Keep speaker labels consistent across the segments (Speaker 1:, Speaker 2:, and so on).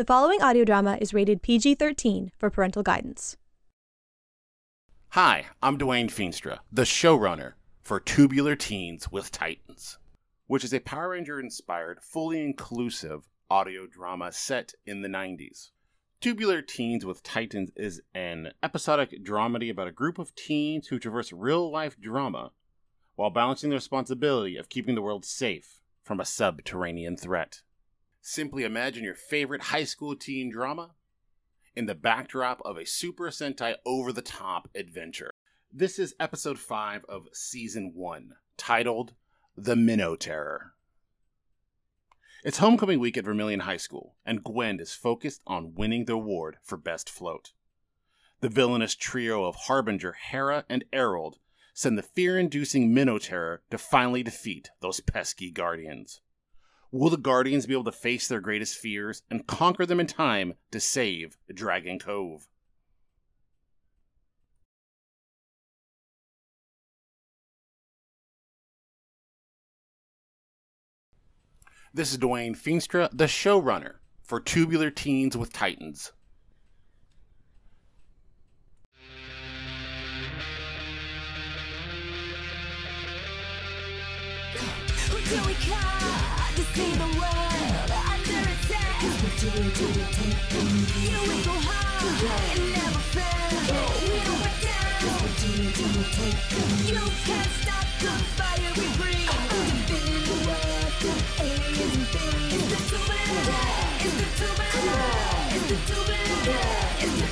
Speaker 1: The following audio drama is rated PG 13 for parental guidance.
Speaker 2: Hi, I'm Dwayne Feenstra, the showrunner for Tubular Teens with Titans, which is a Power Ranger inspired, fully inclusive audio drama set in the 90s. Tubular Teens with Titans is an episodic dramedy about a group of teens who traverse real life drama while balancing the responsibility of keeping the world safe from a subterranean threat. Simply imagine your favorite high school teen drama in the backdrop of a Super Sentai over the top adventure. This is episode 5 of season 1, titled The Minoterror. It's homecoming week at Vermillion High School, and Gwen is focused on winning the award for Best Float. The villainous trio of Harbinger, Hera, and Errold send the fear inducing Minoterror to finally defeat those pesky Guardians. Will the Guardians be able to face their greatest fears and conquer them in time to save Dragon Cove? This is Dwayne Feenstra, the showrunner for Tubular Teens with Titans.
Speaker 3: We come see the world under attack. You we go hard and never fail. We don't back down. You can't stop the fire we bring. The world and. It's the tubular. It's the tubular. It's the tubular. It's the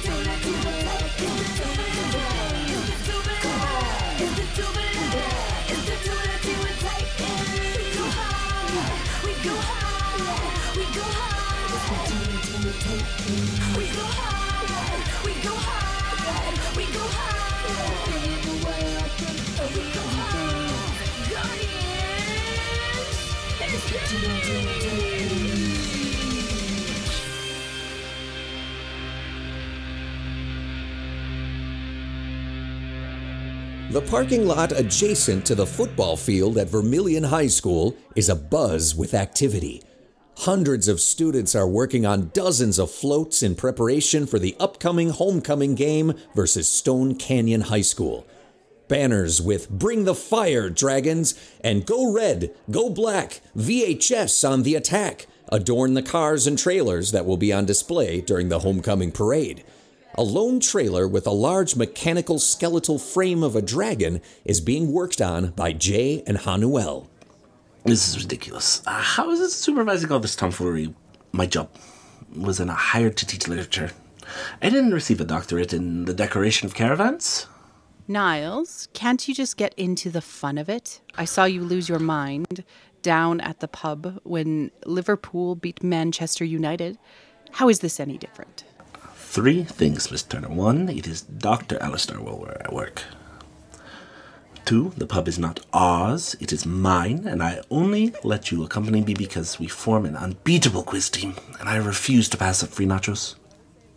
Speaker 3: The
Speaker 4: parking lot adjacent to the football field at Vermillion High School is abuzz with activity. Hundreds of students are working on dozens of floats in preparation for the upcoming homecoming game versus Stone Canyon High School. Banners with Bring the Fire, Dragons, and Go Red, Go Black, VHS on the attack adorn the cars and trailers that will be on display during the homecoming parade. A lone trailer with a large mechanical skeletal frame of a dragon is being worked on by Jay and Hanuel.
Speaker 5: This is ridiculous. Uh, how is it supervising all this tomfoolery? My job was in a hired to teach literature. I didn't receive a doctorate in the decoration of caravans.
Speaker 6: Niles, can't you just get into the fun of it? I saw you lose your mind down at the pub when Liverpool beat Manchester United. How is this any different?
Speaker 5: Three things, Miss Turner. One, it is Dr. Alistair while we're at work. Two, the pub is not ours, it is mine, and I only let you accompany me because we form an unbeatable quiz team, and I refuse to pass up free nachos.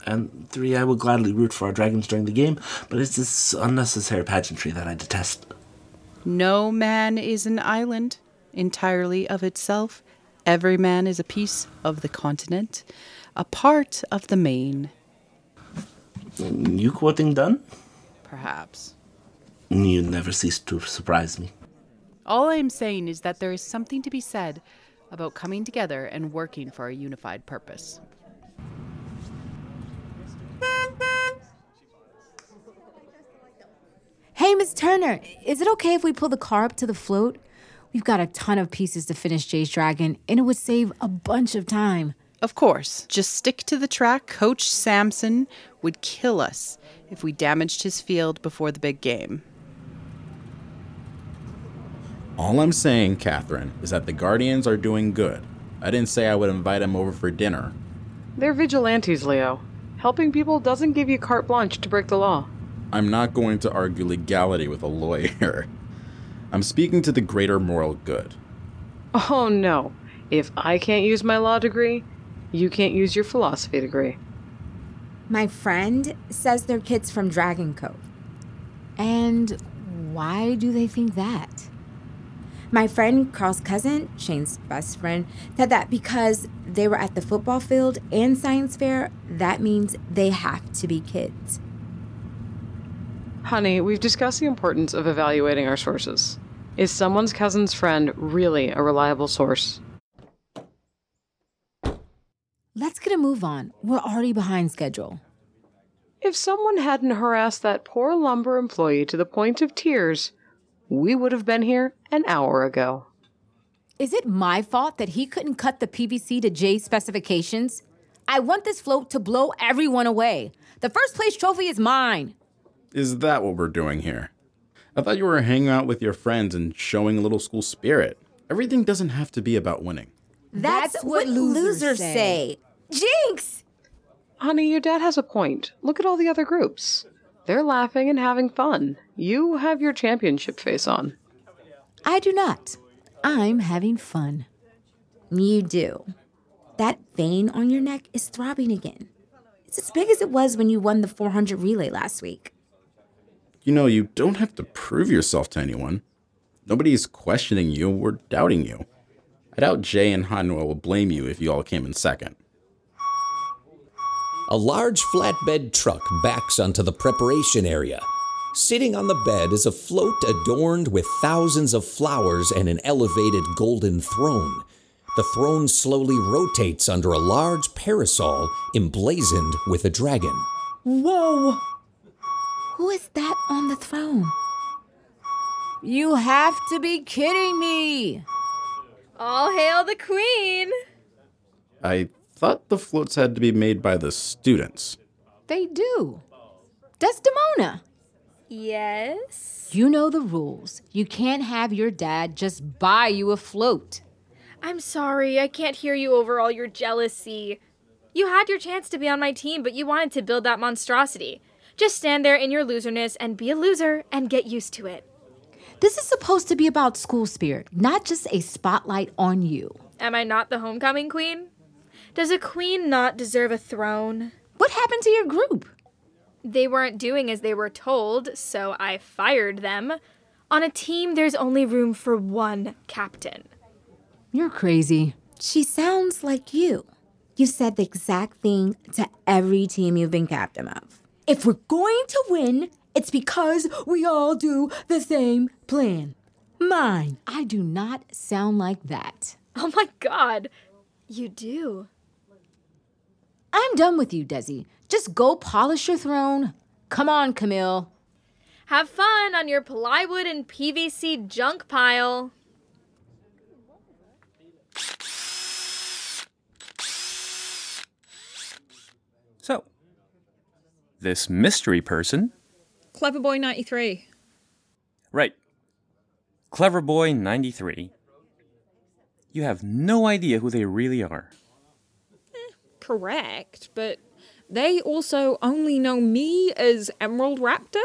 Speaker 5: And three, I will gladly root for our dragons during the game, but it's this unnecessary pageantry that I detest.
Speaker 6: No man is an island entirely of itself. Every man is a piece of the continent, a part of the main,
Speaker 5: You quoting Donne?
Speaker 6: perhaps.
Speaker 5: You never cease to surprise me.
Speaker 6: All I am saying is that there is something to be said about coming together and working for a unified purpose.
Speaker 7: Hey, Miss Turner, is it okay if we pull the car up to the float? We've got a ton of pieces to finish Jay's Dragon, and it would save a bunch of time.
Speaker 6: Of course, just stick to the track. Coach Samson would kill us if we damaged his field before the big game.
Speaker 8: All I'm saying, Catherine, is that the Guardians are doing good. I didn't say I would invite them over for dinner.
Speaker 9: They're vigilantes, Leo. Helping people doesn't give you carte blanche to break the law.
Speaker 8: I'm not going to argue legality with a lawyer. I'm speaking to the greater moral good.
Speaker 9: Oh no. If I can't use my law degree, you can't use your philosophy degree.
Speaker 7: My friend says they're kids from Dragon Cove. And why do they think that?
Speaker 10: My friend Carl's cousin, Shane's best friend, said that because they were at the football field and science fair, that means they have to be kids.
Speaker 6: Honey, we've discussed the importance of evaluating our sources. Is someone's cousin's friend really a reliable source?
Speaker 11: Let's get a move on. We're already behind schedule.
Speaker 6: If someone hadn't harassed that poor lumber employee to the point of tears, we would have been here an hour ago.
Speaker 11: Is it my fault that he couldn't cut the PVC to Jay's specifications? I want this float to blow everyone away. The first place trophy is mine.
Speaker 8: Is that what we're doing here? I thought you were hanging out with your friends and showing a little school spirit. Everything doesn't have to be about winning.
Speaker 10: That's, what, losers, say. Jinx!
Speaker 6: Honey, your dad has a point. Look at all the other groups. They're laughing and having fun. You have your championship face on.
Speaker 11: I do not. I'm having fun.
Speaker 10: You do. That vein on your neck is throbbing again. It's as big as it was when you won the 400 relay last week.
Speaker 8: You know, you don't have to prove yourself to anyone. Nobody is questioning you or doubting you. I doubt Jay and Hanuel will blame you if you all came in second.
Speaker 4: A large flatbed truck backs onto the preparation area. Sitting on the bed is a float adorned with thousands of flowers and an elevated golden throne. The throne slowly rotates under a large parasol emblazoned with a dragon.
Speaker 11: Whoa!
Speaker 10: Who is that on the throne?
Speaker 11: You have to be kidding me!
Speaker 1: All hail the queen!
Speaker 8: I thought the floats had to be made by the students.
Speaker 11: They do. Desdemona!
Speaker 1: Yes?
Speaker 11: You know the rules. You can't have your dad just buy you a float.
Speaker 1: I'm sorry, I can't hear you over all your jealousy. You had your chance to be on my team, but you wanted to build that monstrosity. Just stand there in your loserness and be a loser and get used to it.
Speaker 11: This is supposed to be about school spirit, not just a spotlight on you.
Speaker 1: Am I not the homecoming queen? Does a queen not deserve a throne?
Speaker 11: What happened to your group?
Speaker 1: They weren't doing as they were told, so I fired them. On a team, there's only room for one captain.
Speaker 11: You're crazy.
Speaker 10: She sounds like you. You said the exact thing to every team you've been captain of.
Speaker 11: If we're going to win, it's because we all do the same plan. Mine. I do not sound like that.
Speaker 1: Oh my god, you do.
Speaker 11: I'm done with you, Desi. Just go polish your throne. Come on, Camille.
Speaker 1: Have fun on your plywood and PVC junk pile.
Speaker 12: So, this mystery person.
Speaker 13: Clever Boy 93.
Speaker 12: Right. Clever Boy 93. You have no idea who they really are.
Speaker 13: Correct, but they also only know me as Emerald Raptor.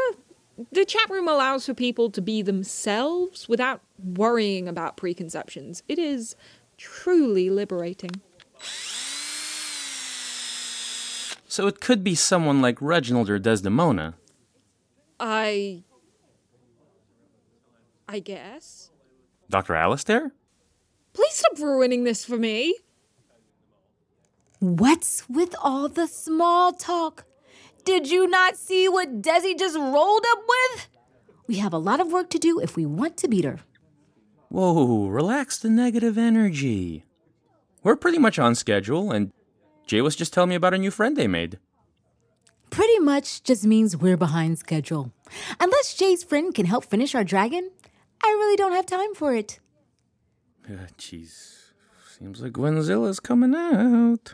Speaker 13: The chat room allows for people to be themselves without worrying about preconceptions. It is truly liberating.
Speaker 12: So it could be someone like Reginald or Desdemona.
Speaker 13: I. I guess.
Speaker 12: Dr. Alistair?
Speaker 13: Please stop ruining this for me.
Speaker 11: What's with all the small talk? Did you not see what Desi just rolled up with? We have a lot of work to do if we want to beat her.
Speaker 12: Whoa, relax the negative energy. We're pretty much on schedule, and Jay was just telling me about a new friend they made.
Speaker 11: Pretty much just means we're behind schedule. Unless Jay's friend can help finish our dragon, I really don't have time for it.
Speaker 12: Uh, Jeez. Seems like Gwenzilla's coming out.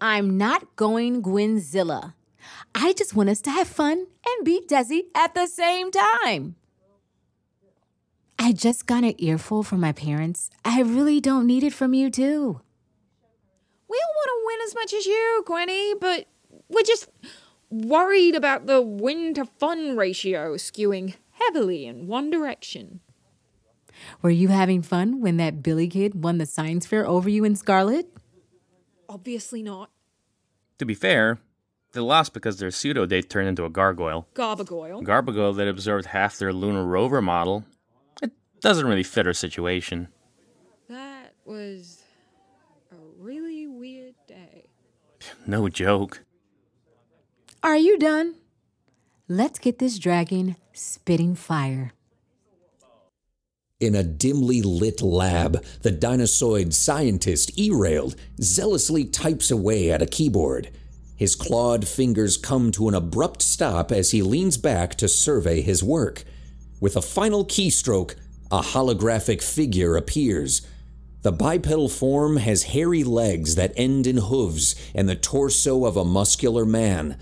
Speaker 11: I'm not going Gwenzilla. I just want us to have fun and beat Desi at the same time. I just got an earful from my parents. I really don't need it from you, too.
Speaker 13: We all want to win as much as you, Gwenny, but we're just worried about the win to fun ratio skewing heavily in one direction.
Speaker 11: Were you having fun when that Billy kid won the science fair over you in Scarlet?
Speaker 13: Obviously not.
Speaker 12: To be fair, they lost because their pseudo date turned into a gargoyle.
Speaker 13: Garbagoyle.
Speaker 12: Garbagoyle that observed half their lunar rover model. It Doesn't really fit our situation.
Speaker 13: That was a really weird day.
Speaker 12: No joke.
Speaker 11: Are you done? Let's get this dragon spitting fire.
Speaker 4: In a dimly lit lab, the dinosaur scientist Errold zealously types away at a keyboard. His clawed fingers come to an abrupt stop as he leans back to survey his work. With a final keystroke, a holographic figure appears. The bipedal form has hairy legs that end in hooves and the torso of a muscular man.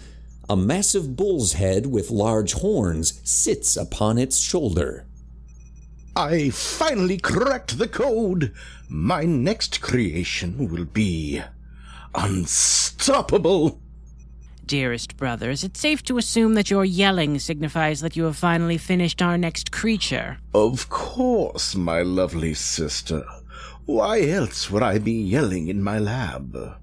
Speaker 4: A massive bull's head with large horns sits upon its shoulder.
Speaker 14: I finally cracked the code. My next creation will be unstoppable.
Speaker 15: Dearest brother, is it safe to assume that your yelling signifies that you have finally finished our next creature?
Speaker 14: Of course, my lovely sister. Why else would I be yelling in my lab?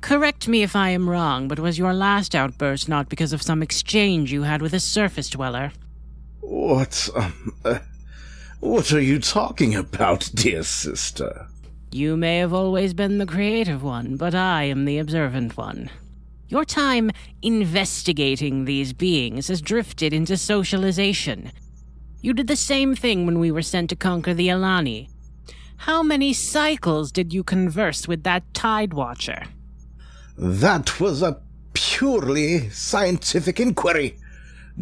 Speaker 15: Correct me if I am wrong, but was your last outburst not because of some exchange you had with a surface dweller?
Speaker 14: What, um, uh, what are you talking about, dear sister?
Speaker 15: You may have always been the creative one, but I am the observant one. Your time investigating these beings has drifted into socialization. You did the same thing when we were sent to conquer the Alani. How many cycles did you converse with that Tide Watcher?
Speaker 14: That was a purely scientific inquiry.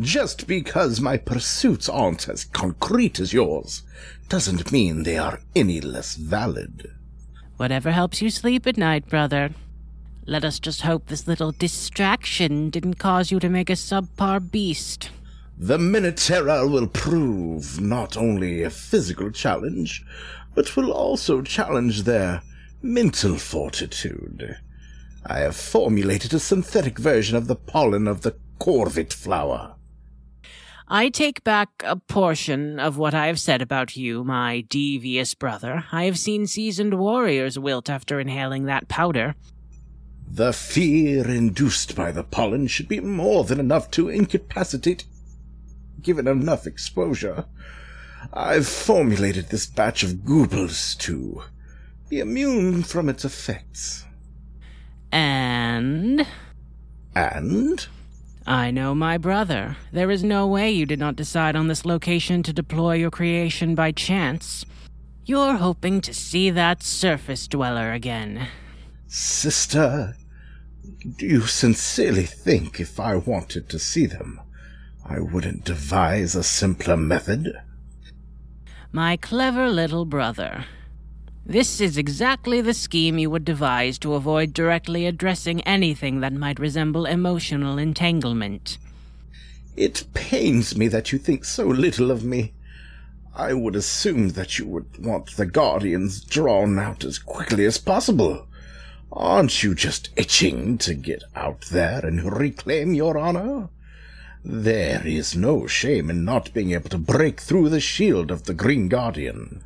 Speaker 14: Just because my pursuits aren't as concrete as yours doesn't mean they are any less valid.
Speaker 15: Whatever helps you sleep at night, brother. Let us just hope this little distraction didn't cause you to make a subpar beast.
Speaker 14: The Minotaur will prove not only a physical challenge, but will also challenge their mental fortitude. I have formulated a synthetic version of the pollen of the corvit flower.
Speaker 15: I take back a portion of what I have said about you, my devious brother. I have seen seasoned warriors wilt after inhaling that powder.
Speaker 14: The fear induced by the pollen should be more than enough to incapacitate, given enough exposure. I've formulated this batch of goobles to be immune from its effects.
Speaker 15: And.
Speaker 14: And?
Speaker 15: I know my brother. There is no way you did not decide on this location to deploy your creation by chance. You're hoping to see that surface dweller again.
Speaker 14: Sister, do you sincerely think if I wanted to see them, I wouldn't devise a simpler method?
Speaker 15: My clever little brother. This is exactly the scheme you would devise to avoid directly addressing anything that might resemble emotional entanglement.
Speaker 14: It pains me that you think so little of me. I would assume that you would want the Guardians drawn out as quickly as possible. Aren't you just itching to get out there and reclaim your honor? There is no shame in not being able to break through the shield of the Green Guardian.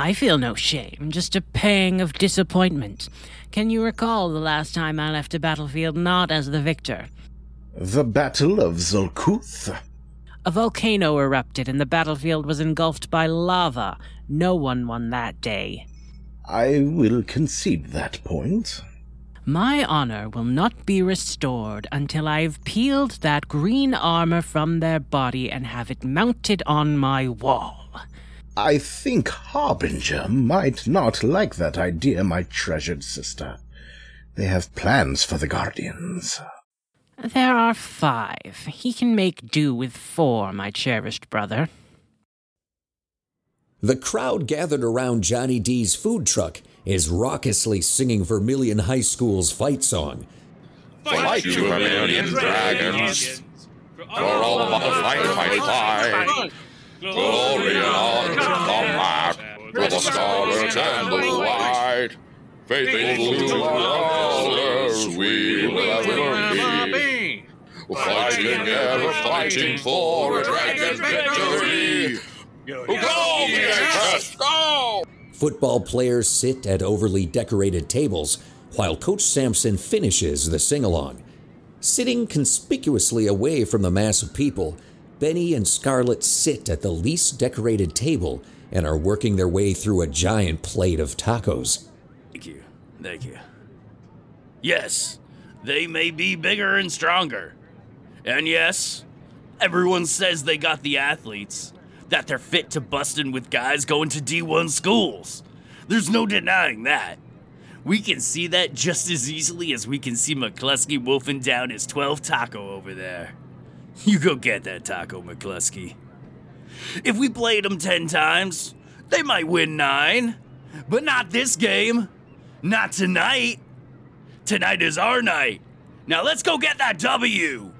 Speaker 15: I feel no shame, just a pang of disappointment. Can you recall the last time I left a battlefield not as the victor?
Speaker 14: The Battle of Zolkuth?
Speaker 15: A volcano erupted and the battlefield was engulfed by lava. No one won that day.
Speaker 14: I will concede that point.
Speaker 15: My honor will not be restored until I've peeled that green armor from their body and have it mounted on my wall.
Speaker 14: I think Harbinger might not like that idea, my treasured sister. They have plans for the Guardians.
Speaker 15: There are five. He can make do with four, my cherished brother.
Speaker 4: The crowd gathered around Johnny D's food truck is raucously singing Vermillion High School's fight song.
Speaker 16: Fight you Vermillion dragons, for all of the fight, fight, fight. Glory and honor to combat with the scarlet and the white. Faithful to our colors we will ever be. Fighting, ever fighting for a dragon victory. Go, VHS, go!
Speaker 4: Football players sit at overly decorated tables while Coach Sampson finishes the sing along. Sitting conspicuously away from the mass of people, Benny and Scarlet sit at the least decorated table and are working their way through a giant plate of tacos.
Speaker 17: Thank you. Thank you. Yes, they may be bigger and stronger. And yes, everyone says they got the athletes, that they're fit to bustin' with guys going to D1 schools. There's no denying that. We can see that just as easily as we can see McCluskey wolfing down his 12 taco over there. You go get that taco, McCluskey. If we played them 10 times, they might win 9. But not this game. Not tonight. Tonight is our night. Now let's go get that W.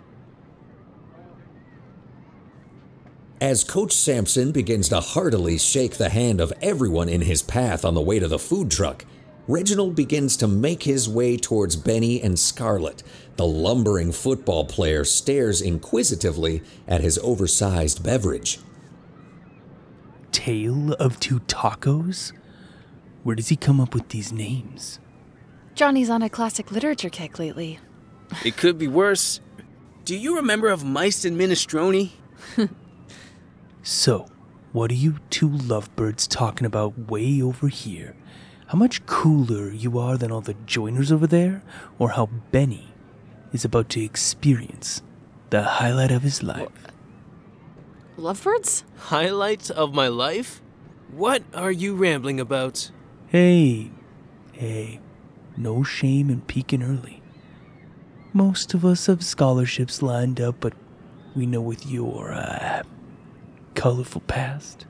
Speaker 4: As Coach Sampson begins to heartily shake the hand of everyone in his path on the way to the food truck, Reginald begins to make his way towards Benny and Scarlet. The lumbering football player stares inquisitively at his oversized beverage.
Speaker 18: Tale of Two Tacos? Where does he come up with these names?
Speaker 19: Johnny's on a classic literature kick lately.
Speaker 20: It could be worse. Do you remember of Mice and Minestrone?
Speaker 18: So, what are you two lovebirds talking about way over here? How much cooler you are than all the joiners over there? Or how Benny is about to experience the highlight of his life?
Speaker 19: Lovebirds?
Speaker 20: Highlight of my life? What are you rambling about?
Speaker 18: Hey, hey, no shame in peeking early. Most of us have scholarships lined up, but we know with your uh, colorful past,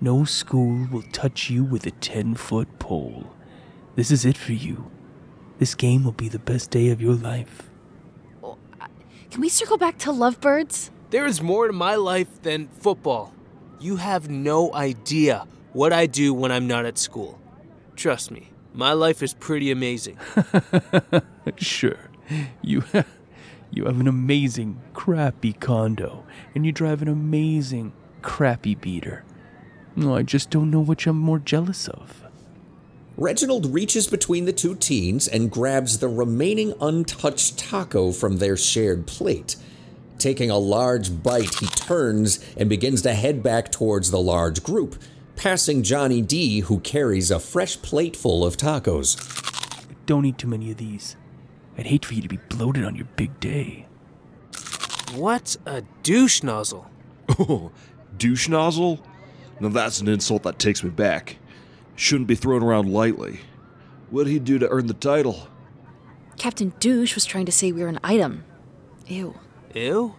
Speaker 18: no school will touch you with a 10 foot pole. This is it for you. This game will be the best day of your life.
Speaker 19: Can we circle back to lovebirds?
Speaker 20: There is more to my life than football. You have no idea what I do when I'm not at school. Trust me, my life is pretty amazing.
Speaker 18: sure, you you have an amazing crappy condo, and you drive an amazing crappy beater. No, I just don't know which I'm more jealous of.
Speaker 4: Reginald reaches between the two teens and grabs the remaining untouched taco from their shared plate. Taking a large bite, he turns and begins to head back towards the large group, passing Johnny D, who carries a fresh plate full of tacos.
Speaker 18: Don't eat too many of these. I'd hate for you to be bloated on your big day.
Speaker 20: What a douche nozzle.
Speaker 21: Oh, douche nozzle? Now that's an insult that takes me back. Shouldn't be thrown around lightly. What'd he do to earn the title?
Speaker 19: Captain Douche was trying to say we were an item. Ew.
Speaker 20: Ew?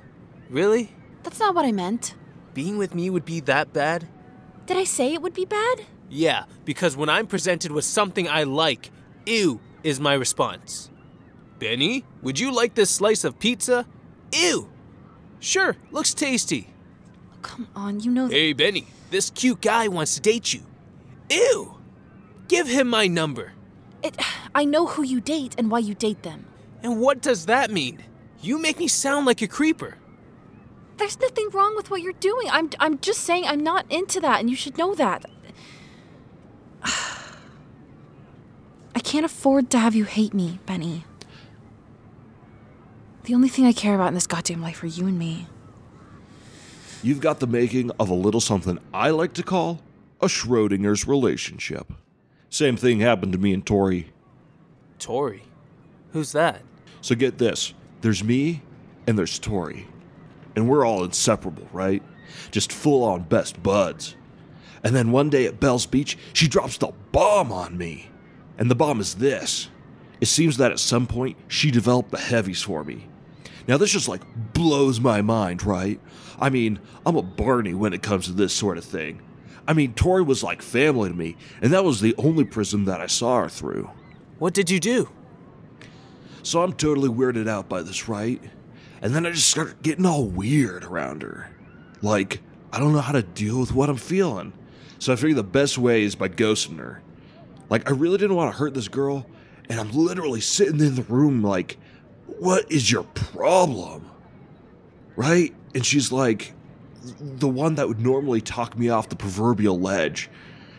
Speaker 20: Really?
Speaker 19: That's not what I meant.
Speaker 20: Being with me would be that bad?
Speaker 19: Did I say it would be bad?
Speaker 20: Yeah, because when I'm presented with something I like, ew is my response. Benny, would you like this slice of pizza? Ew! Sure, looks tasty.
Speaker 19: Come on, you know.
Speaker 20: Hey, Benny, this cute guy wants to date you. Ew! Give him my number.
Speaker 19: It. I know who you date and why you date them.
Speaker 20: And what does that mean? You make me sound like a creeper.
Speaker 19: There's nothing wrong with what you're doing. I'm. I'm just saying I'm not into that, and you should know that. I can't afford to have you hate me, Benny. The only thing I care about in this goddamn life are you and me.
Speaker 21: You've got the making of a little something I like to call a Schrodinger's relationship. Same thing happened to me and Tori.
Speaker 20: Tori? Who's that?
Speaker 21: So get this there's me and there's Tori. And we're all inseparable, right? Just full on best buds. And then one day at Bell's Beach, she drops the bomb on me. And the bomb is this it seems that at some point she developed the heavies for me. Now, this just like blows my mind, right? I mean, I'm a Barney when it comes to this sort of thing. I mean, Tori was like family to me, and that was the only prism that I saw her through.
Speaker 20: What did you do?
Speaker 21: So I'm totally weirded out by this, right? And then I just start getting all weird around her. Like, I don't know how to deal with what I'm feeling. So I figured the best way is by ghosting her. Like, I really didn't want to hurt this girl, and I'm literally sitting in the room like, what is your problem? Right? And she's like, the one that would normally talk me off the proverbial ledge.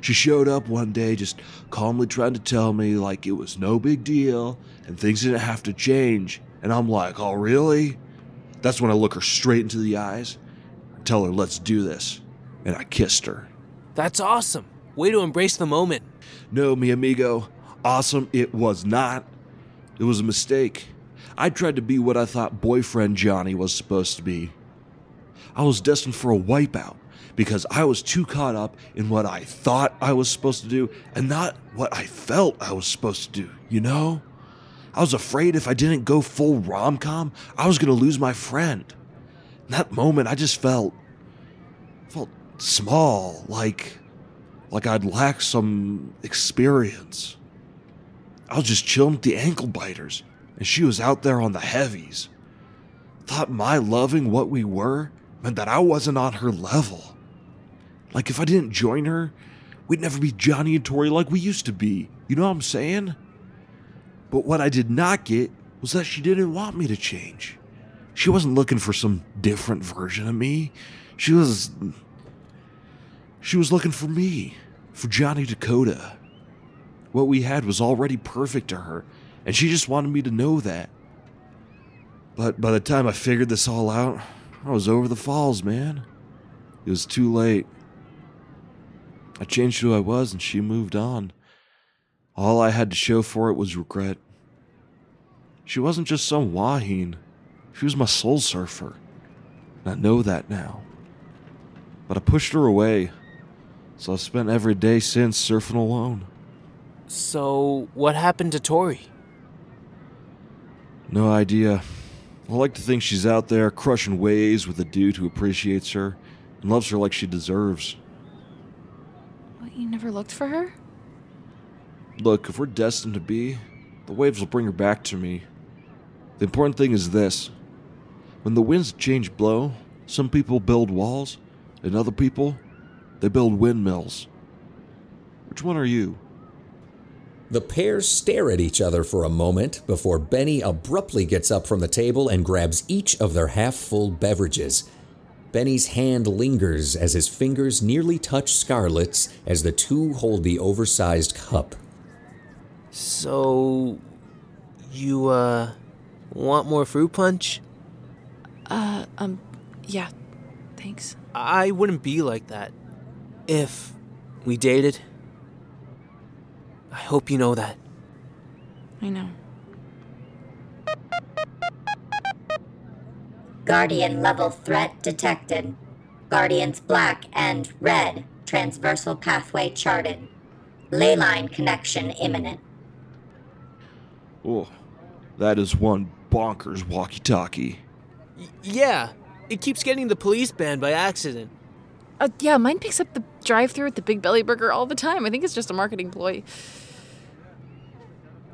Speaker 21: She showed up one day just calmly trying to tell me like it was no big deal and things didn't have to change. And I'm like, oh, really? That's when I look her straight into the eyes tell her, let's do this. And I kissed her.
Speaker 20: That's awesome. Way to embrace the moment.
Speaker 21: No, mi amigo. Awesome, it was not. It was a mistake. I tried to be what I thought boyfriend Johnny was supposed to be. I was destined for a wipeout because I was too caught up in what I thought I was supposed to do and not what I felt I was supposed to do, you know? I was afraid if I didn't go full rom com, I was going to lose my friend. In that moment, I just felt felt small, like like I'd lacked some experience. I was just chilling with the ankle biters, and she was out there on the heavies. Thought my loving what we were meant that I wasn't on her level. Like if I didn't join her, we'd never be Johnny and Tori like we used to be. You know what I'm saying? But what I did not get was that she didn't want me to change. She wasn't looking for some different version of me. She was. She was looking for me, for Johnny Dakota. What we had was already perfect to her, and she just wanted me to know that. But by the time I figured this all out, I was over the falls, man. It was too late. I changed who I was, and she moved on. All I had to show for it was regret. She wasn't just some wahine. She was my soul surfer. And I know that now. But I pushed her away, so I've spent every day since surfing alone.
Speaker 20: So, what happened to Tori?
Speaker 21: No idea. I like to think she's out there crushing waves with a dude who appreciates her and loves her like she deserves.
Speaker 19: What, you never looked for her?
Speaker 21: Look, if we're destined to be, the waves will bring her back to me. The important thing is this when the winds change blow, some people build walls, and other people, they build windmills. Which one are you?
Speaker 4: The pair stare at each other for a moment before Benny abruptly gets up from the table and grabs each of their half full beverages. Benny's hand lingers as his fingers nearly touch Scarlett's as the two hold the oversized cup.
Speaker 20: So, you, uh, want more fruit punch?
Speaker 19: Uh, um, yeah. Thanks.
Speaker 20: I wouldn't be like that. If we dated. I hope you know that.
Speaker 19: I know.
Speaker 22: Guardian level threat detected. Guardians black and red. Transversal pathway charted. Leyline connection imminent.
Speaker 21: Oh, that is one bonkers walkie talkie.
Speaker 20: Yeah, it keeps getting the police band by accident.
Speaker 19: Uh, yeah, mine picks up the drive-through at the Big Belly Burger all the time. I think it's just a marketing ploy.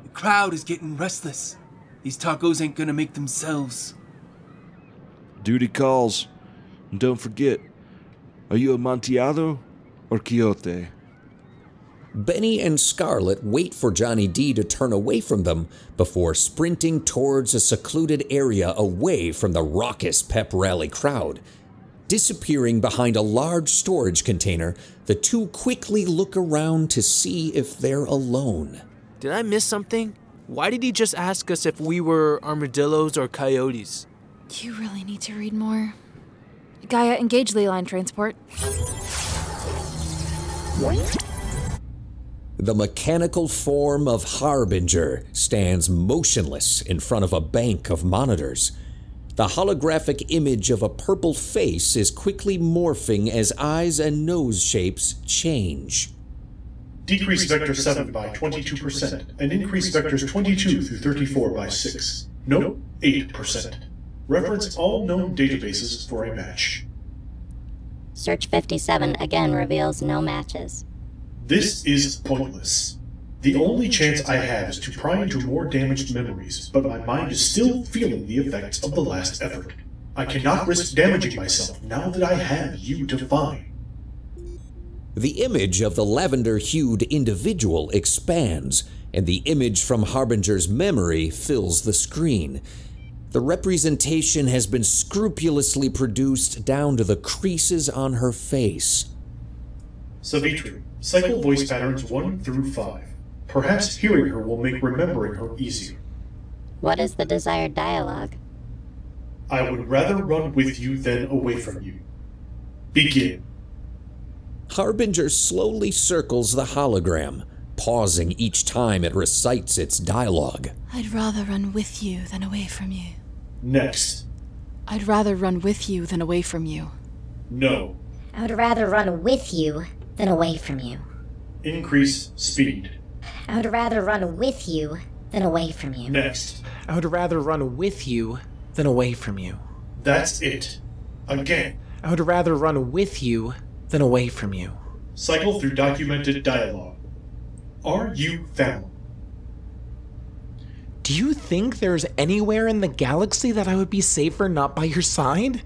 Speaker 18: The crowd is getting restless. These tacos ain't gonna make themselves.
Speaker 21: Duty calls. And don't forget, are you Amontillado or Quixote?
Speaker 4: Benny and Scarlett wait for Johnny D to turn away from them before sprinting towards a secluded area away from the raucous pep rally crowd. Disappearing behind a large storage container, the two quickly look around to see if they're alone.
Speaker 20: Did I miss something? Why did he just ask us if we were armadillos or coyotes?
Speaker 19: You really need to read more. Gaia, engage Leyline transport.
Speaker 4: The mechanical form of Harbinger stands motionless in front of a bank of monitors. The holographic image of a purple face is quickly morphing as eyes and nose shapes change.
Speaker 23: Decrease vector 7 by 22%, and increase vectors 22 through 34 by 6. Note 8%. Reference all known databases for a match.
Speaker 22: Search 57 again reveals no matches.
Speaker 23: This is pointless. The only chance I have is to pry into more damaged memories, but my mind is still feeling the effects of the last effort. I cannot risk damaging myself now that I have you to find.
Speaker 4: The image of the lavender hued individual expands, and the image from Harbinger's memory fills the screen. The representation has been scrupulously produced down to the creases on her face.
Speaker 23: Savitri, cycle voice patterns 1 through 5. Perhaps hearing her will make remembering her easier.
Speaker 22: What is the desired dialogue?
Speaker 23: I would rather run with you than away from you. begin.
Speaker 4: Harbinger slowly circles the hologram, pausing each time it recites its dialogue.
Speaker 19: I'd rather run with you than away from you.
Speaker 23: Next.
Speaker 19: I'd rather run with you than away from you.
Speaker 23: No.
Speaker 24: I would rather run with you than away from you.
Speaker 23: Increase speed.
Speaker 24: I would rather run with you than away from you.
Speaker 23: Next.
Speaker 25: I would rather run with you than away from you.
Speaker 23: That's it. Again.
Speaker 25: I would rather run with you than away from you.
Speaker 23: Cycle through documented dialogue. Are you found?
Speaker 25: Do you think there's anywhere in the galaxy that I would be safer not by your side?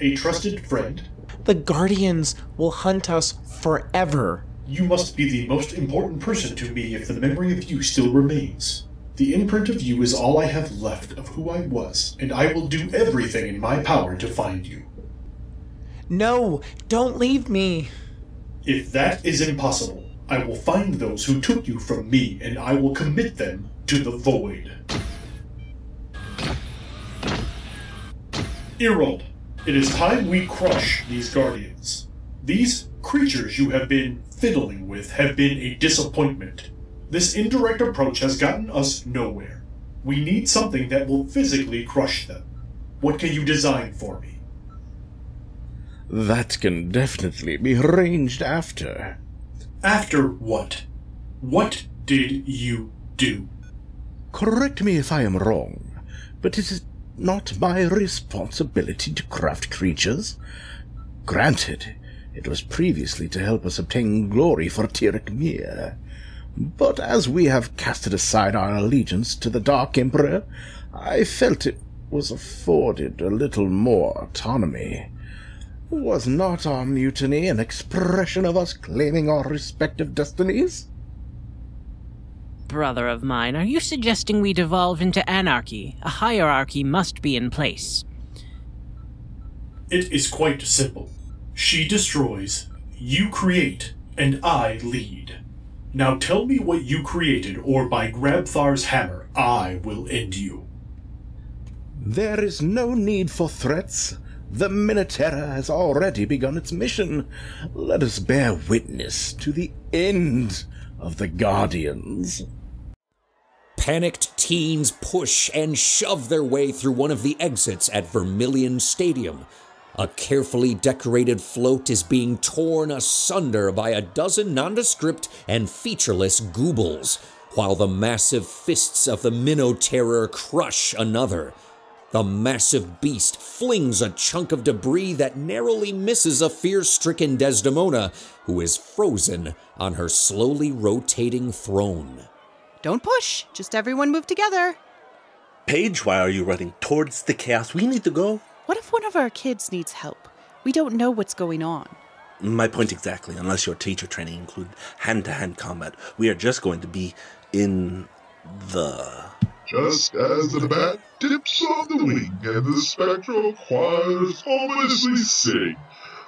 Speaker 23: A trusted friend?
Speaker 25: The Guardians will hunt us forever.
Speaker 23: You must be the most important person to me if the memory of you still remains. The imprint of you is all I have left of who I was, and I will do everything in my power to find you.
Speaker 25: No, don't leave me.
Speaker 23: If that is impossible, I will find those who took you from me, and I will commit them to the void. Errold, it is time we crush these guardians. These creatures you have been fiddling with have been a disappointment. This indirect approach has gotten us nowhere. We need something that will physically crush them. What can you design for me?
Speaker 14: That can definitely be arranged after.
Speaker 23: After what? What did you do?
Speaker 14: Correct me if I am wrong, but it is not my responsibility to craft creatures. Granted, it was previously to help us obtain glory for Tirek Mir. But as we have casted aside our allegiance to the Dark Emperor, I felt it was afforded a little more autonomy. Was not our mutiny an expression of us claiming our respective destinies?
Speaker 15: Brother of mine, are you suggesting we devolve into anarchy? A hierarchy must be in place.
Speaker 23: It is quite simple. She destroys, you create, and I lead. Now tell me what you created, or by Grabthar's hammer, I will end you.
Speaker 14: There is no need for threats. The Minoterror has already begun its mission. Let us bear witness to the end of the Guardians.
Speaker 4: Panicked teens push and shove their way through one of the exits at Vermillion Stadium. A carefully decorated float is being torn asunder by a dozen nondescript and featureless goobles, while the massive fists of the Minoterror crush another. The massive beast flings a chunk of debris that narrowly misses a fear stricken Desdemona, who is frozen on her slowly rotating throne.
Speaker 6: Don't push. Just everyone move together.
Speaker 5: Paige, why are you running towards the chaos? We need to go.
Speaker 6: What if one of our kids needs help? We don't know what's going on.
Speaker 5: My point exactly, unless your teacher training included hand to hand combat. We are just going to be in the.
Speaker 26: Just as the bat dips on the wing and the spectral choirs ominously sing,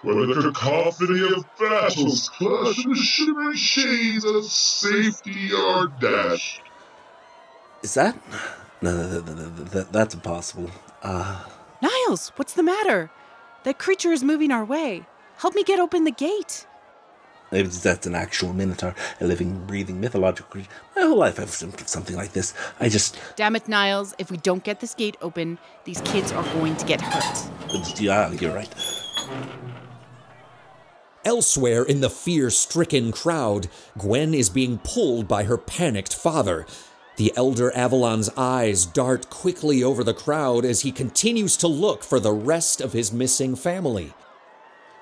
Speaker 26: where the cacophony of battles clash and the shimmering shades of safety are dashed.
Speaker 5: Is that? No, that, that, that, that's impossible. Uh,
Speaker 6: Niles, what's the matter? That creature is moving our way. Help me get open the gate.
Speaker 5: Maybe that's an actual Minotaur, a living, breathing, mythological creature. My whole life I've seen something like this. I just.
Speaker 6: Damn it, Niles. If we don't get this gate open, these kids are going to get hurt.
Speaker 5: Yeah, you're right.
Speaker 4: Elsewhere in the fear stricken crowd, Gwen is being pulled by her panicked father. The elder Avalon's eyes dart quickly over the crowd as he continues to look for the rest of his missing family.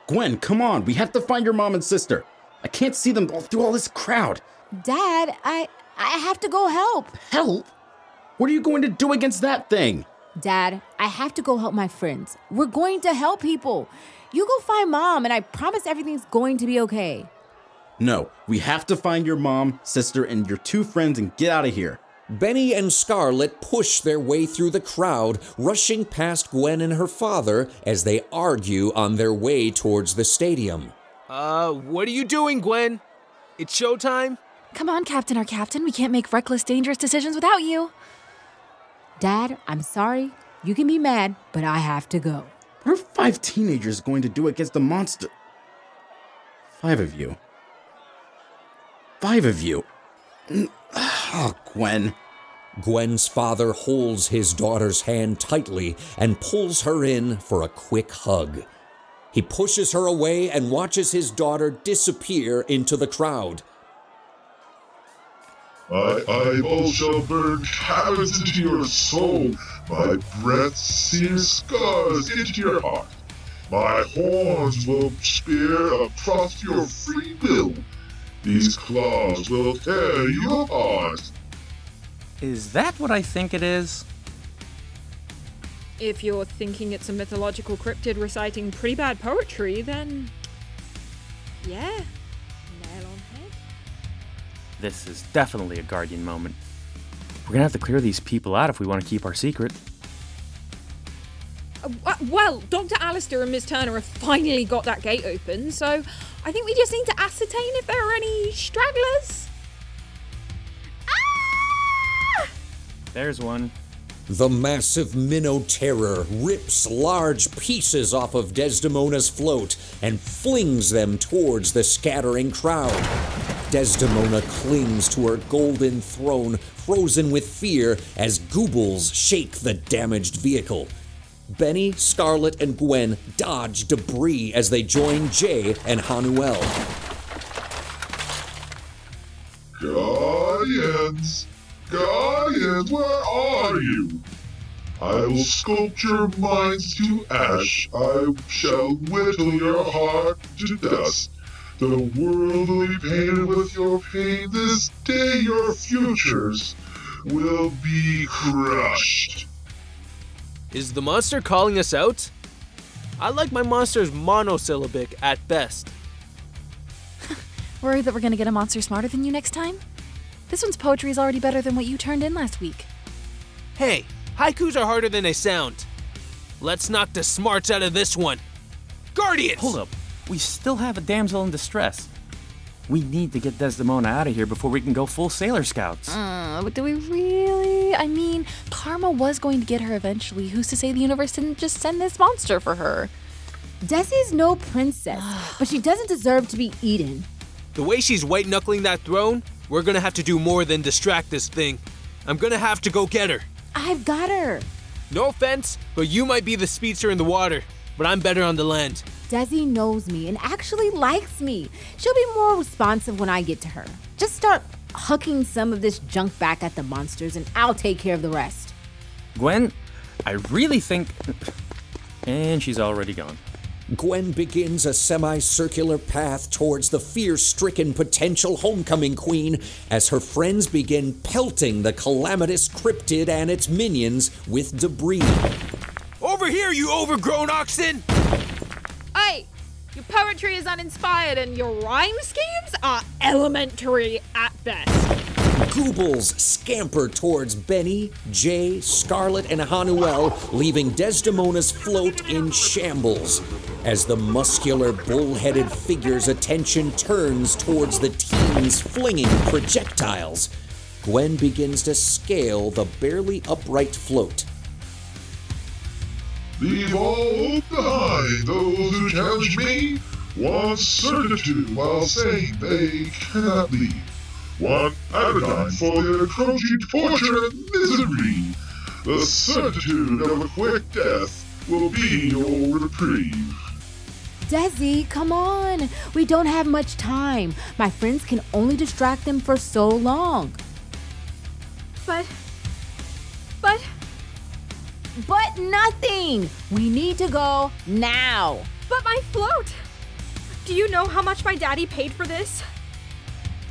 Speaker 8: Gwen, come on. We have to find your mom and sister. I can't see them all through all this crowd.
Speaker 11: Dad, I I have to go help.
Speaker 8: Help? What are you going to do against that thing?
Speaker 11: Dad, I have to go help my friends. We're going to help people. You go find mom, and I promise everything's going to be okay.
Speaker 8: No, we have to find your mom, sister, and your two friends and get out of here.
Speaker 4: Benny and Scarlet push their way through the crowd, rushing past Gwen and her father as they argue on their way towards the stadium.
Speaker 20: Uh, what are you doing, Gwen? It's showtime?
Speaker 19: Come on, Captain, our captain. We can't make reckless, dangerous decisions without you.
Speaker 11: Dad, I'm sorry. You can be mad, but I have to go.
Speaker 8: What are five teenagers going to do against a monster? Five of you. Five of you. Oh, Gwen.
Speaker 4: Gwen's father holds his daughter's hand tightly and pulls her in for a quick hug. He pushes her away and watches his daughter disappear into the crowd.
Speaker 26: My eyeballs shall burn caverns into your soul. My breath sears scars into your heart. My horns will spear across your free will. These claws will tear you apart.
Speaker 12: Is that what I think it is?
Speaker 13: If you're thinking it's a mythological cryptid reciting pretty bad poetry, then. Yeah. Nail on head.
Speaker 12: This is definitely a Guardian moment. We're gonna have to clear these people out if we want to keep our secret.
Speaker 13: Uh, well, Dr. Alistair and Ms. Turner have finally got that gate open, so I think we just need to ascertain if there are any stragglers. Ah!
Speaker 12: There's one.
Speaker 4: The massive Minoterror rips large pieces off of Desdemona's float and flings them towards the scattering crowd. Desdemona clings to her golden throne, frozen with fear, as Goobles shake the damaged vehicle. Benny, Scarlet, and Gwen dodge debris as they join Jay and Hanuel.
Speaker 26: Guardians! Guardians, where are you? I will sculpt your minds to ash. I shall whittle your heart to dust. The world will be painted with your pain. This day your futures will be crushed.
Speaker 20: Is the monster calling us out? I like my monsters monosyllabic at best.
Speaker 19: Worried that we're gonna get a monster smarter than you next time? This one's poetry is already better than what you turned in last week.
Speaker 20: Hey, haikus are harder than they sound. Let's knock the smarts out of this one. Guardians!
Speaker 12: Hold up. We still have a damsel in distress. We need to get Desdemona out of here before we can go full Sailor Scouts.
Speaker 19: Uh, but do we really? I mean, Karma was going to get her eventually. Who's to say the universe didn't just send this monster for her?
Speaker 11: Desi's no princess, but she doesn't deserve to be eaten.
Speaker 20: The way she's white knuckling that throne, we're gonna have to do more than distract this thing. I'm gonna have to go get her.
Speaker 11: I've got her.
Speaker 20: No offense, but you might be the speedster in the water, but I'm better on the land.
Speaker 11: Desi knows me and actually likes me. She'll be more responsive when I get to her. Just start hucking some of this junk back at the monsters and I'll take care of the rest.
Speaker 12: Gwen, I really think. And she's already gone.
Speaker 4: Gwen begins a semicircular path towards the fear stricken potential homecoming queen as her friends begin pelting the calamitous cryptid and its minions with debris.
Speaker 20: Over here, you overgrown oxen!
Speaker 13: Hey, your poetry is uninspired and your rhyme schemes are elementary at best.
Speaker 4: Goobles scamper towards Benny, Jay, Scarlet, and Hanuel, leaving Desdemona's float in shambles. As the muscular, bull-headed figure's attention turns towards the teens flinging projectiles, Gwen begins to scale the barely upright float.
Speaker 26: Leave all behind. Those who challenge me want certitude while saying they cannot leave. One anodyne for their encroaching torture and misery. The certitude of a quick death will be your reprieve.
Speaker 11: Desi, come on. We don't have much time. My friends can only distract them for so long.
Speaker 1: But. But.
Speaker 11: But nothing. We need to go now.
Speaker 1: But my float! Do you know how much my daddy paid for this?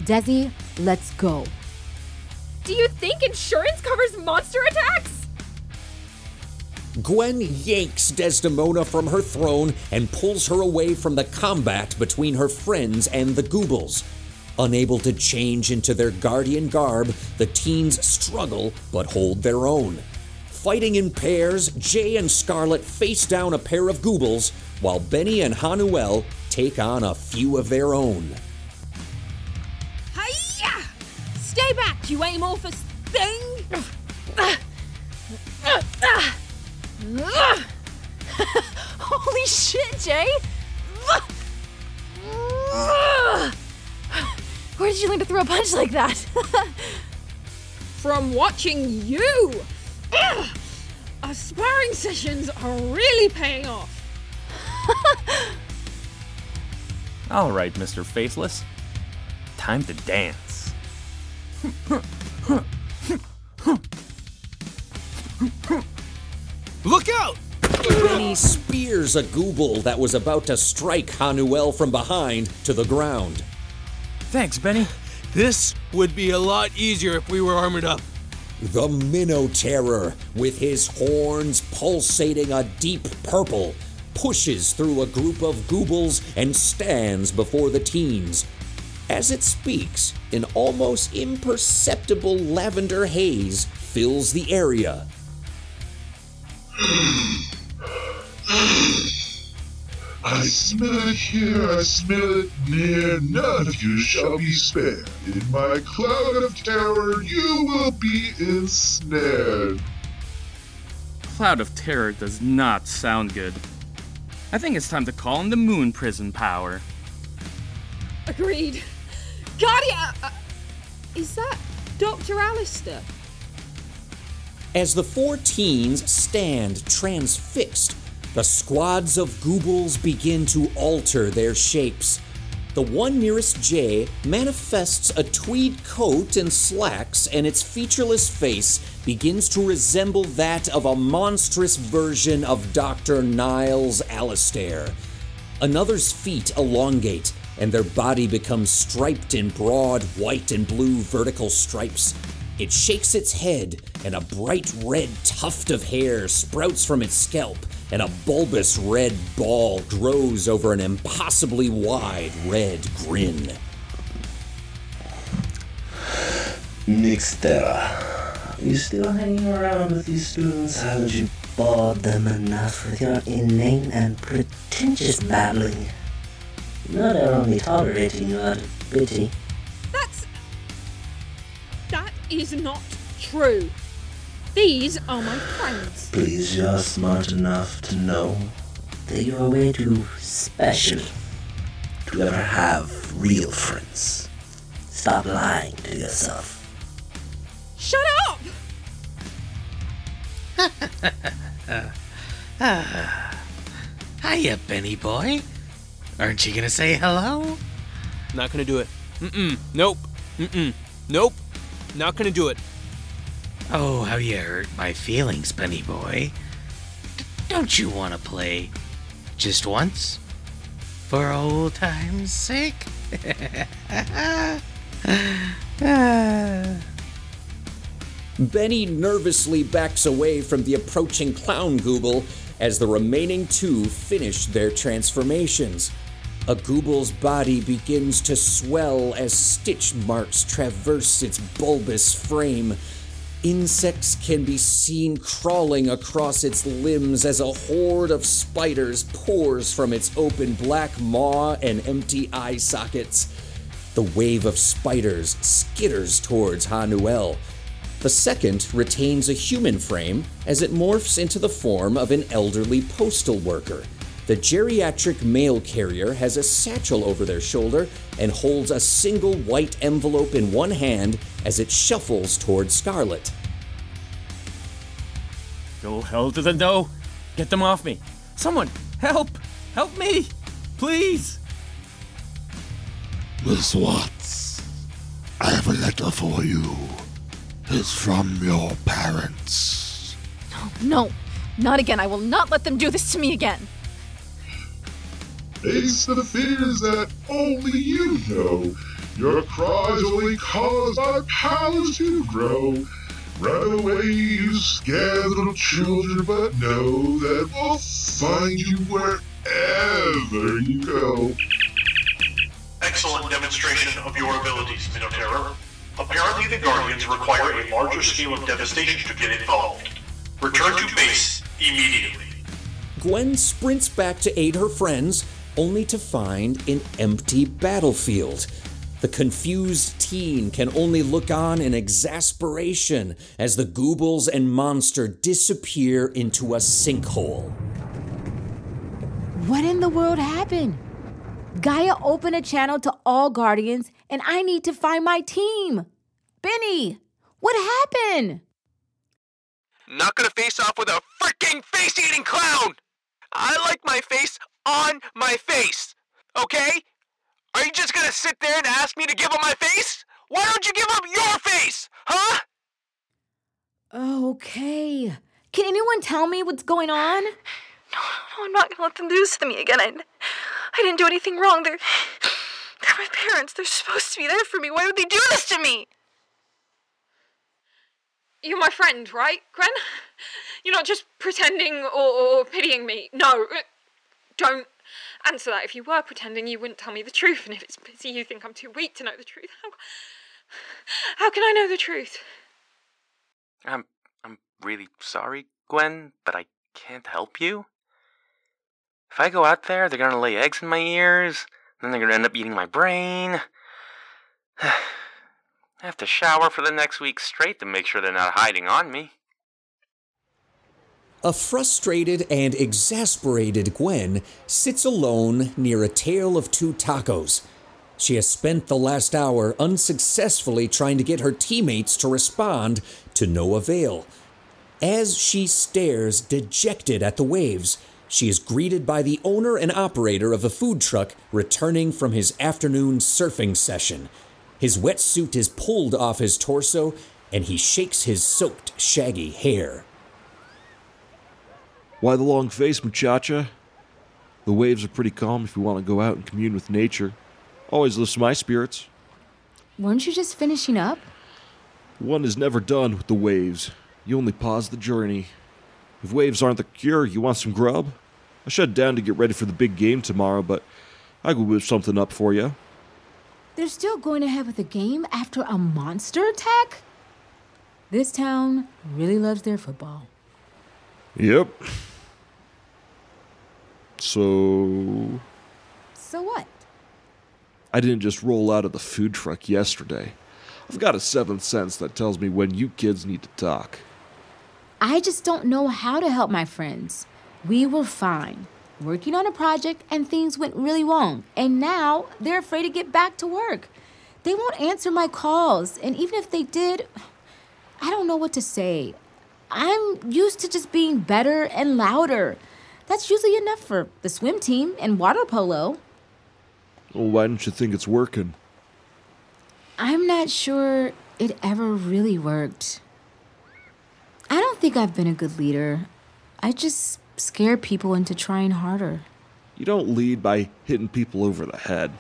Speaker 11: Desi, let's go.
Speaker 1: Do you think insurance covers monster attacks?
Speaker 4: Gwen yanks Desdemona from her throne and pulls her away from the combat between her friends and the Goobles. Unable to change into their guardian garb, the teens struggle but hold their own. Fighting in pairs, Jay and Scarlet face down a pair of Goobles, while Benny and Hanuel take on a few of their own.
Speaker 13: Hiya! Stay back, you amorphous thing!
Speaker 19: Holy shit, Jay! Where did you learn to throw a punch like that?
Speaker 13: From watching you! Ugh! Our sparring sessions are really paying off.
Speaker 12: All right, Mr. Faceless. Time to dance.
Speaker 20: Look out!
Speaker 4: Benny spears a Gooble that was about to strike Hanuel from behind to the ground.
Speaker 12: Thanks, Benny.
Speaker 20: This would be a lot easier if we were armored up.
Speaker 4: The Minoterror, with his horns pulsating a deep purple, pushes through a group of Goobles and stands before the teens. As it speaks, an almost imperceptible lavender haze fills the area.
Speaker 26: I smell it here, I smell it near, none of you shall be spared. In my cloud of terror, you will be ensnared.
Speaker 12: Cloud of Terror does not sound good. I think it's time to call in the Moon Prism power.
Speaker 13: Agreed. Guardia! Uh, is that Dr. Alistair?
Speaker 4: As the four teens stand transfixed, the squads of Goobles begin to alter their shapes. The one nearest Jay manifests a tweed coat and slacks, and its featureless face begins to resemble that of a monstrous version of Dr. Niles Alistair. Another's feet elongate, and their body becomes striped in broad white and blue vertical stripes. It shakes its head, and a bright red tuft of hair sprouts from its scalp, and a bulbous red ball grows over an impossibly wide red grin.
Speaker 5: Nixtera, you still hanging around with these students? Haven't you bored them enough with your inane and pretentious babbling? No, they're only tolerating you out of pity.
Speaker 13: That's. That is not true. These are my friends.
Speaker 5: Please, you're smart enough to know that you are way too special to ever have real friends. Stop lying to yourself.
Speaker 13: Shut up!
Speaker 27: Ah. Hiya, Benny boy. Aren't you gonna say hello?
Speaker 20: Not gonna do it. Mm-mm. Nope. Mm-mm. Nope. Not gonna do it.
Speaker 27: Oh, how you hurt my feelings, Benny boy. D- don't you want to play just once? For old time's sake?
Speaker 4: Benny nervously backs away from the approaching clown Gooble as the remaining two finish their transformations. A Gooble's body begins to swell as stitch marks traverse its bulbous frame. Insects can be seen crawling across its limbs as a horde of spiders pours from its open black maw and empty eye sockets. The wave of spiders skitters towards Hanuel. The second retains a human frame as it morphs into the form of an elderly postal worker. The geriatric mail carrier has a satchel over their shoulder and holds a single white envelope in one hand as it shuffles toward Scarlet.
Speaker 12: Go hell to the no! Get them off me! Someone, help! Help me! Please!
Speaker 26: Miss Watts, I have a letter for you. It's from your parents.
Speaker 19: No, no, not again. I will not let them do this to me again.
Speaker 26: Face the fears that only you know. Your cries only cause our powers to grow. Run away, you scared little children, but know that we'll find you wherever you go.
Speaker 28: Excellent demonstration of your abilities, Minoterror. Apparently the Guardians require a larger scale of devastation to get involved. Return to base immediately.
Speaker 4: Gwen sprints back to aid her friends, only to find an empty battlefield. The confused teen can only look on in exasperation as the Goobles and monster disappear into a sinkhole.
Speaker 11: What in the world happened? Gaia opened a channel to all Guardians, and I need to find my team. Benny, what happened?
Speaker 20: Not gonna face off with a freaking face eating clown! I like my face on my face, okay? Are you just gonna sit there and ask me to give up my face? Why don't you give up your face, huh?
Speaker 11: Okay. Can anyone tell me what's going on?
Speaker 19: No, no, I'm not gonna let them do this to me again. I, I didn't do anything wrong. They're, they're my parents. They're supposed to be there for me. Why would they do this to me?
Speaker 13: You're my friend, right, Gwen? You're not just pretending or, or pitying me. No, don't answer that. If you were pretending, you wouldn't tell me the truth. And if it's pity you think I'm too weak to know the truth, how, how can I know the truth?
Speaker 12: I'm I'm really sorry, Gwen, but I can't help you. If I go out there, they're gonna lay eggs in my ears, then they're gonna end up eating my brain. I have to shower for the next week straight to make sure they're not hiding on me.
Speaker 4: A frustrated and exasperated Gwen sits alone near a tale of two tacos. She has spent the last hour unsuccessfully trying to get her teammates to respond to no avail. As she stares dejected at the waves, she is greeted by the owner and operator of a food truck returning from his afternoon surfing session. His wetsuit is pulled off his torso, and he shakes his soaked, shaggy hair.
Speaker 21: Why the long face, muchacha? The waves are pretty calm if you want to go out and commune with nature. Always lifts my spirits.
Speaker 11: Weren't you just finishing up?
Speaker 21: One is never done with the waves. You only pause the journey. If waves aren't the cure, you want some grub? I shut down to get ready for the big game tomorrow, but I could whip something up for you.
Speaker 11: They're still going to have the game after a monster attack? This town really loves their football.
Speaker 21: Yep. So.
Speaker 11: So what?
Speaker 21: I didn't just roll out of the food truck yesterday. I've got a seventh sense that tells me when you kids need to talk.
Speaker 11: I just don't know how to help my friends. We were fine, working on a project, and things went really wrong. And now they're afraid to get back to work. They won't answer my calls, and even if they did, I don't know what to say. I'm used to just being better and louder. That's usually enough for the swim team and water polo.
Speaker 21: Well, why don't you think it's working?
Speaker 11: I'm not sure it ever really worked. I don't think I've been a good leader. I just scare people into trying harder.
Speaker 21: You don't lead by hitting people over the head.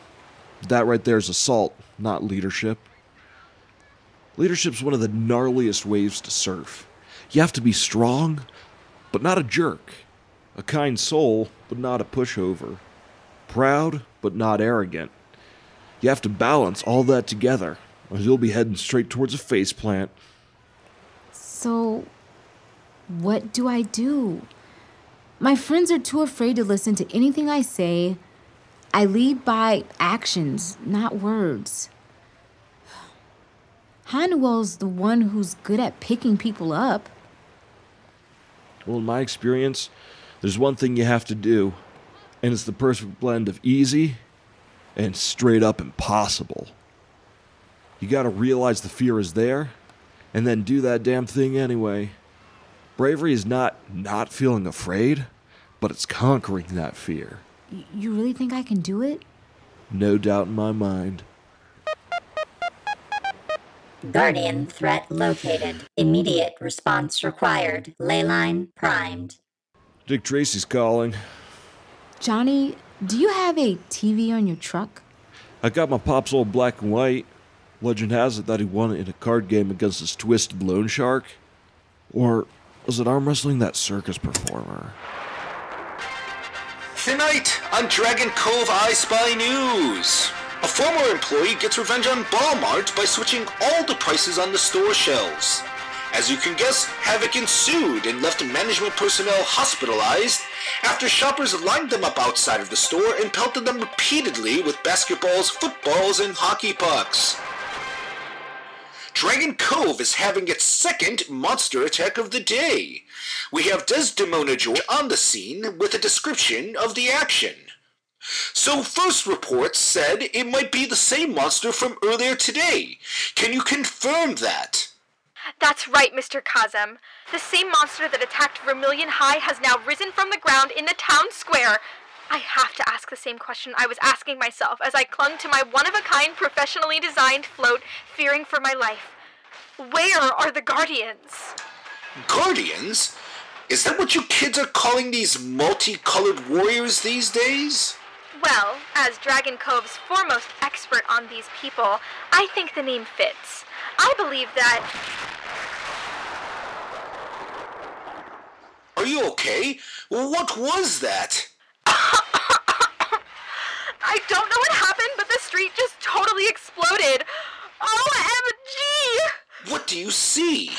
Speaker 21: That right there is assault, not leadership. Leadership's one of the gnarliest waves to surf. You have to be strong, but not a jerk. A kind soul, but not a pushover. Proud, but not arrogant. You have to balance all that together, or you'll be heading straight towards a faceplant.
Speaker 11: So, what do I do? My friends are too afraid to listen to anything I say. I lead by actions, not words. Hanuel's the one who's good at picking people up.
Speaker 21: Well, in my experience, there's one thing you have to do, and it's the perfect blend of easy and straight up impossible. You gotta realize the fear is there, and then do that damn thing anyway. Bravery is not not feeling afraid, but it's conquering that fear.
Speaker 11: You really think I can do it?
Speaker 21: No doubt in my mind.
Speaker 22: Guardian threat located. Immediate response required. Leyline primed.
Speaker 21: Dick Tracy's calling.
Speaker 11: Johnny, do you have a TV on your truck?
Speaker 21: I got my pop's old black and white. Legend has it that he won it in a card game against this twisted loan shark. Or was it arm wrestling that circus performer?
Speaker 29: Tonight on Dragon Cove I Spy News. A former employee gets revenge on Walmart by switching all the prices on the store shelves. As you can guess, havoc ensued and left management personnel hospitalized after shoppers lined them up outside of the store and pelted them repeatedly with basketballs, footballs, and hockey pucks. Dragon Cove is having its second monster attack of the day. We have Desdemona George on the scene with a description of the action. So first reports said it might be the same monster from earlier today. Can you confirm that?
Speaker 1: That's right, Mr. Kazem. The same monster that attacked Vermillion High has now risen from the ground in the town square. I have to ask the same question I was asking myself as I clung to my one of a kind, professionally designed float, fearing for my life. Where are the Guardians?
Speaker 29: Guardians? Is that what you kids are calling these multicolored warriors these days?
Speaker 1: Well, as Dragon Cove's foremost expert on these people, I think the name fits. I believe that.
Speaker 29: You okay? What was that?
Speaker 1: I don't know what happened, but the street just totally exploded. OMG!
Speaker 29: What do you see?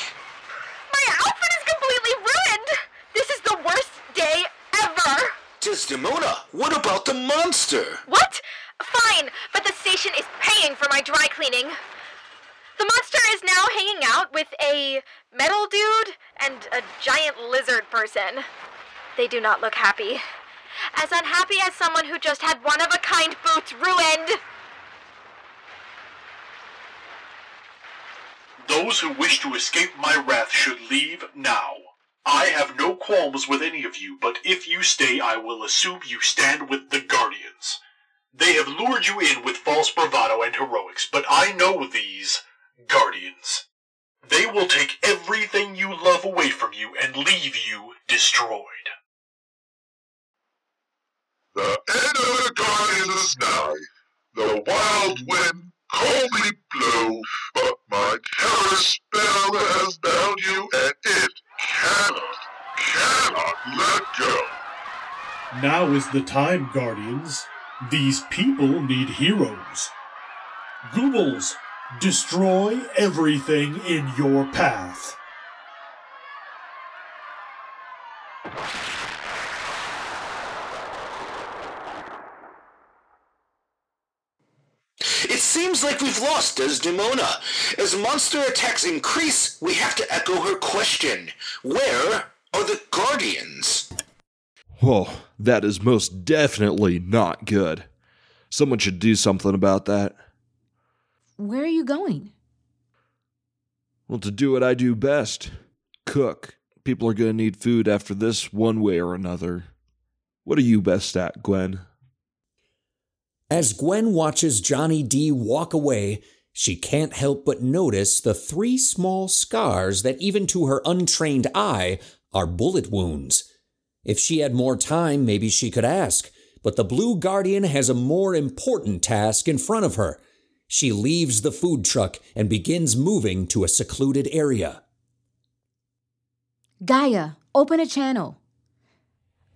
Speaker 1: My outfit is completely ruined! This is the worst day ever!
Speaker 29: Desdemona, what about the monster?
Speaker 1: What? Fine, but the station is paying for my dry cleaning. The monster is now hanging out with a metal dude and a giant lizard person. They do not look happy. As unhappy as someone who just had one of a kind boots ruined.
Speaker 28: Those who wish to escape my wrath should leave now. I have no qualms with any of you, but if you stay, I will assume you stand with the Guardians. They have lured you in with false bravado and heroics, but I know these Guardians. They will take everything you love away from you and leave you destroyed.
Speaker 26: The end of the Guardians is nigh. The wild wind coldly blow, but my terror spell has bound you, and it cannot, cannot let go.
Speaker 23: Now is the time, Guardians. These people need heroes. Goobles, destroy everything in your path.
Speaker 29: It seems like we've lost Desdemona. As monster attacks increase, we have to echo her question. Where are the Guardians?
Speaker 21: Oh, that is most definitely not good. Someone should do something about that.
Speaker 11: Where are you going?
Speaker 21: Well, to do what I do best cook. People are going to need food after this one way or another. What are you best at, Gwen?
Speaker 4: As Gwen watches Johnny D walk away, she can't help but notice the three small scars that, even to her untrained eye, are bullet wounds. If she had more time, maybe she could ask, but the Blue Guardian has a more important task in front of her. She leaves the food truck and begins moving to a secluded area.
Speaker 11: Gaia, open a channel.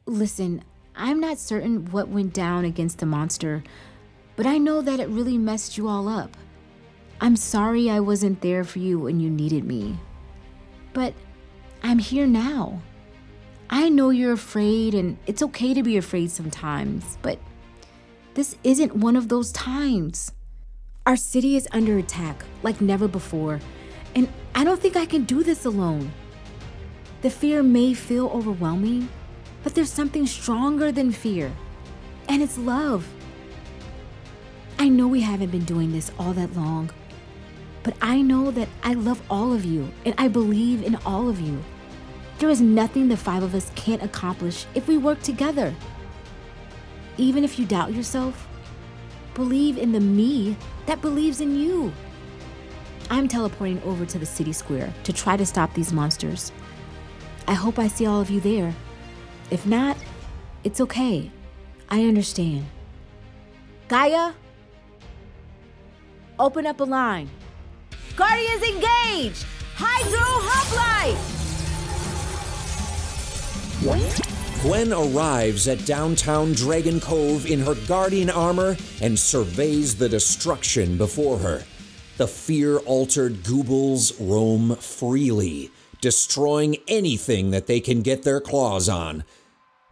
Speaker 11: Listen, I'm not certain what went down against the monster, but I know that it really messed you all up. I'm sorry I wasn't there for you when you needed me. But I'm here now. I know you're afraid, and it's okay to be afraid sometimes, but this isn't one of those times. Our city is under attack like never before, and I don't think I can do this alone. The fear may feel overwhelming, but there's something stronger than fear, and it's love. I know we haven't been doing this all that long, but I know that I love all of you, and I believe in all of you. There is nothing the five of us can't accomplish if we work together. Even if you doubt yourself, believe in the me that believes in you. I'm teleporting over to the city square to try to stop these monsters. I hope I see all of you there. If not, it's okay. I understand. Gaia, open up a line. Guardians engaged! Hydro Hoplite!
Speaker 4: Gwen arrives at downtown Dragon Cove in her guardian armor and surveys the destruction before her. The fear altered Goobles roam freely, destroying anything that they can get their claws on.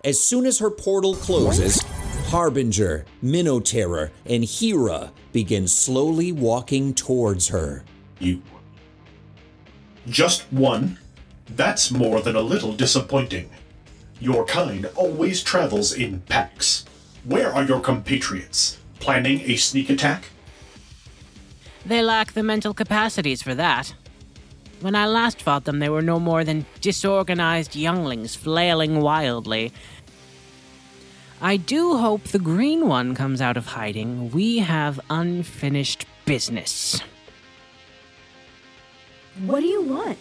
Speaker 4: As soon as her portal closes, Harbinger, Minoterror, and Hera begin slowly walking towards her.
Speaker 23: You. Just one? That's more than a little disappointing. Your kind always travels in packs. Where are your compatriots? Planning a sneak attack?
Speaker 15: They lack the mental capacities for that. When I last fought them, they were no more than disorganized younglings flailing wildly. I do hope the green one comes out of hiding. We have unfinished business.
Speaker 11: What do you want?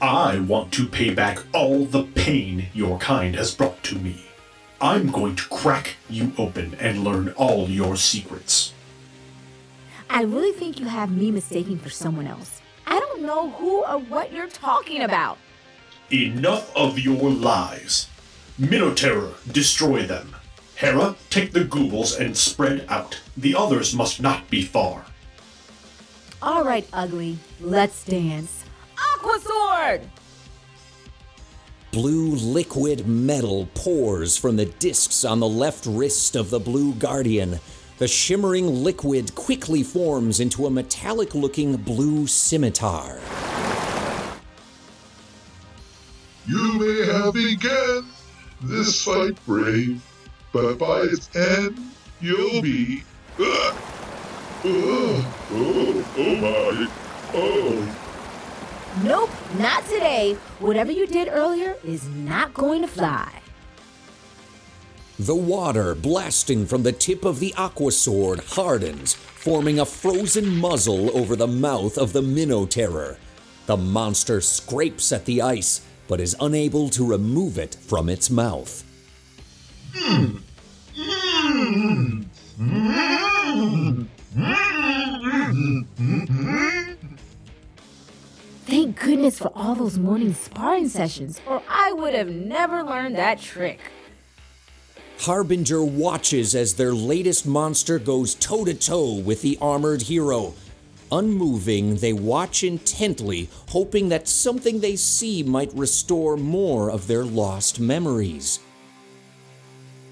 Speaker 23: I want to pay back all the pain your kind has brought to me. I'm going to crack you open and learn all your secrets.
Speaker 11: I really think you have me mistaken for someone else. I don't know who or what you're talking about.
Speaker 23: Enough of your lies. Minoterror, destroy them. Hera, take the Goobles and spread out. The others must not be far.
Speaker 11: All right, ugly. Let's dance. Aqua Sword!
Speaker 4: Blue liquid metal pours from the discs on the left wrist of the Blue Guardian. The shimmering liquid quickly forms into a metallic looking blue scimitar.
Speaker 26: You may have begun this fight brave, but by its end, you'll be. Ah! Oh, oh, oh my. Oh.
Speaker 11: Nope, not today. Whatever you did earlier is not going to fly.
Speaker 4: The water blasting from the tip of the aqua sword hardens, forming a frozen muzzle over the mouth of the Minoterror. The monster scrapes at the ice, but is unable to remove it from its mouth.
Speaker 26: Mm. Mm. Mm.
Speaker 11: Thank goodness for all those morning sparring sessions, or I would have never learned that trick.
Speaker 4: Harbinger watches as their latest monster goes toe to toe with the armored hero. Unmoving, they watch intently, hoping that something they see might restore more of their lost memories.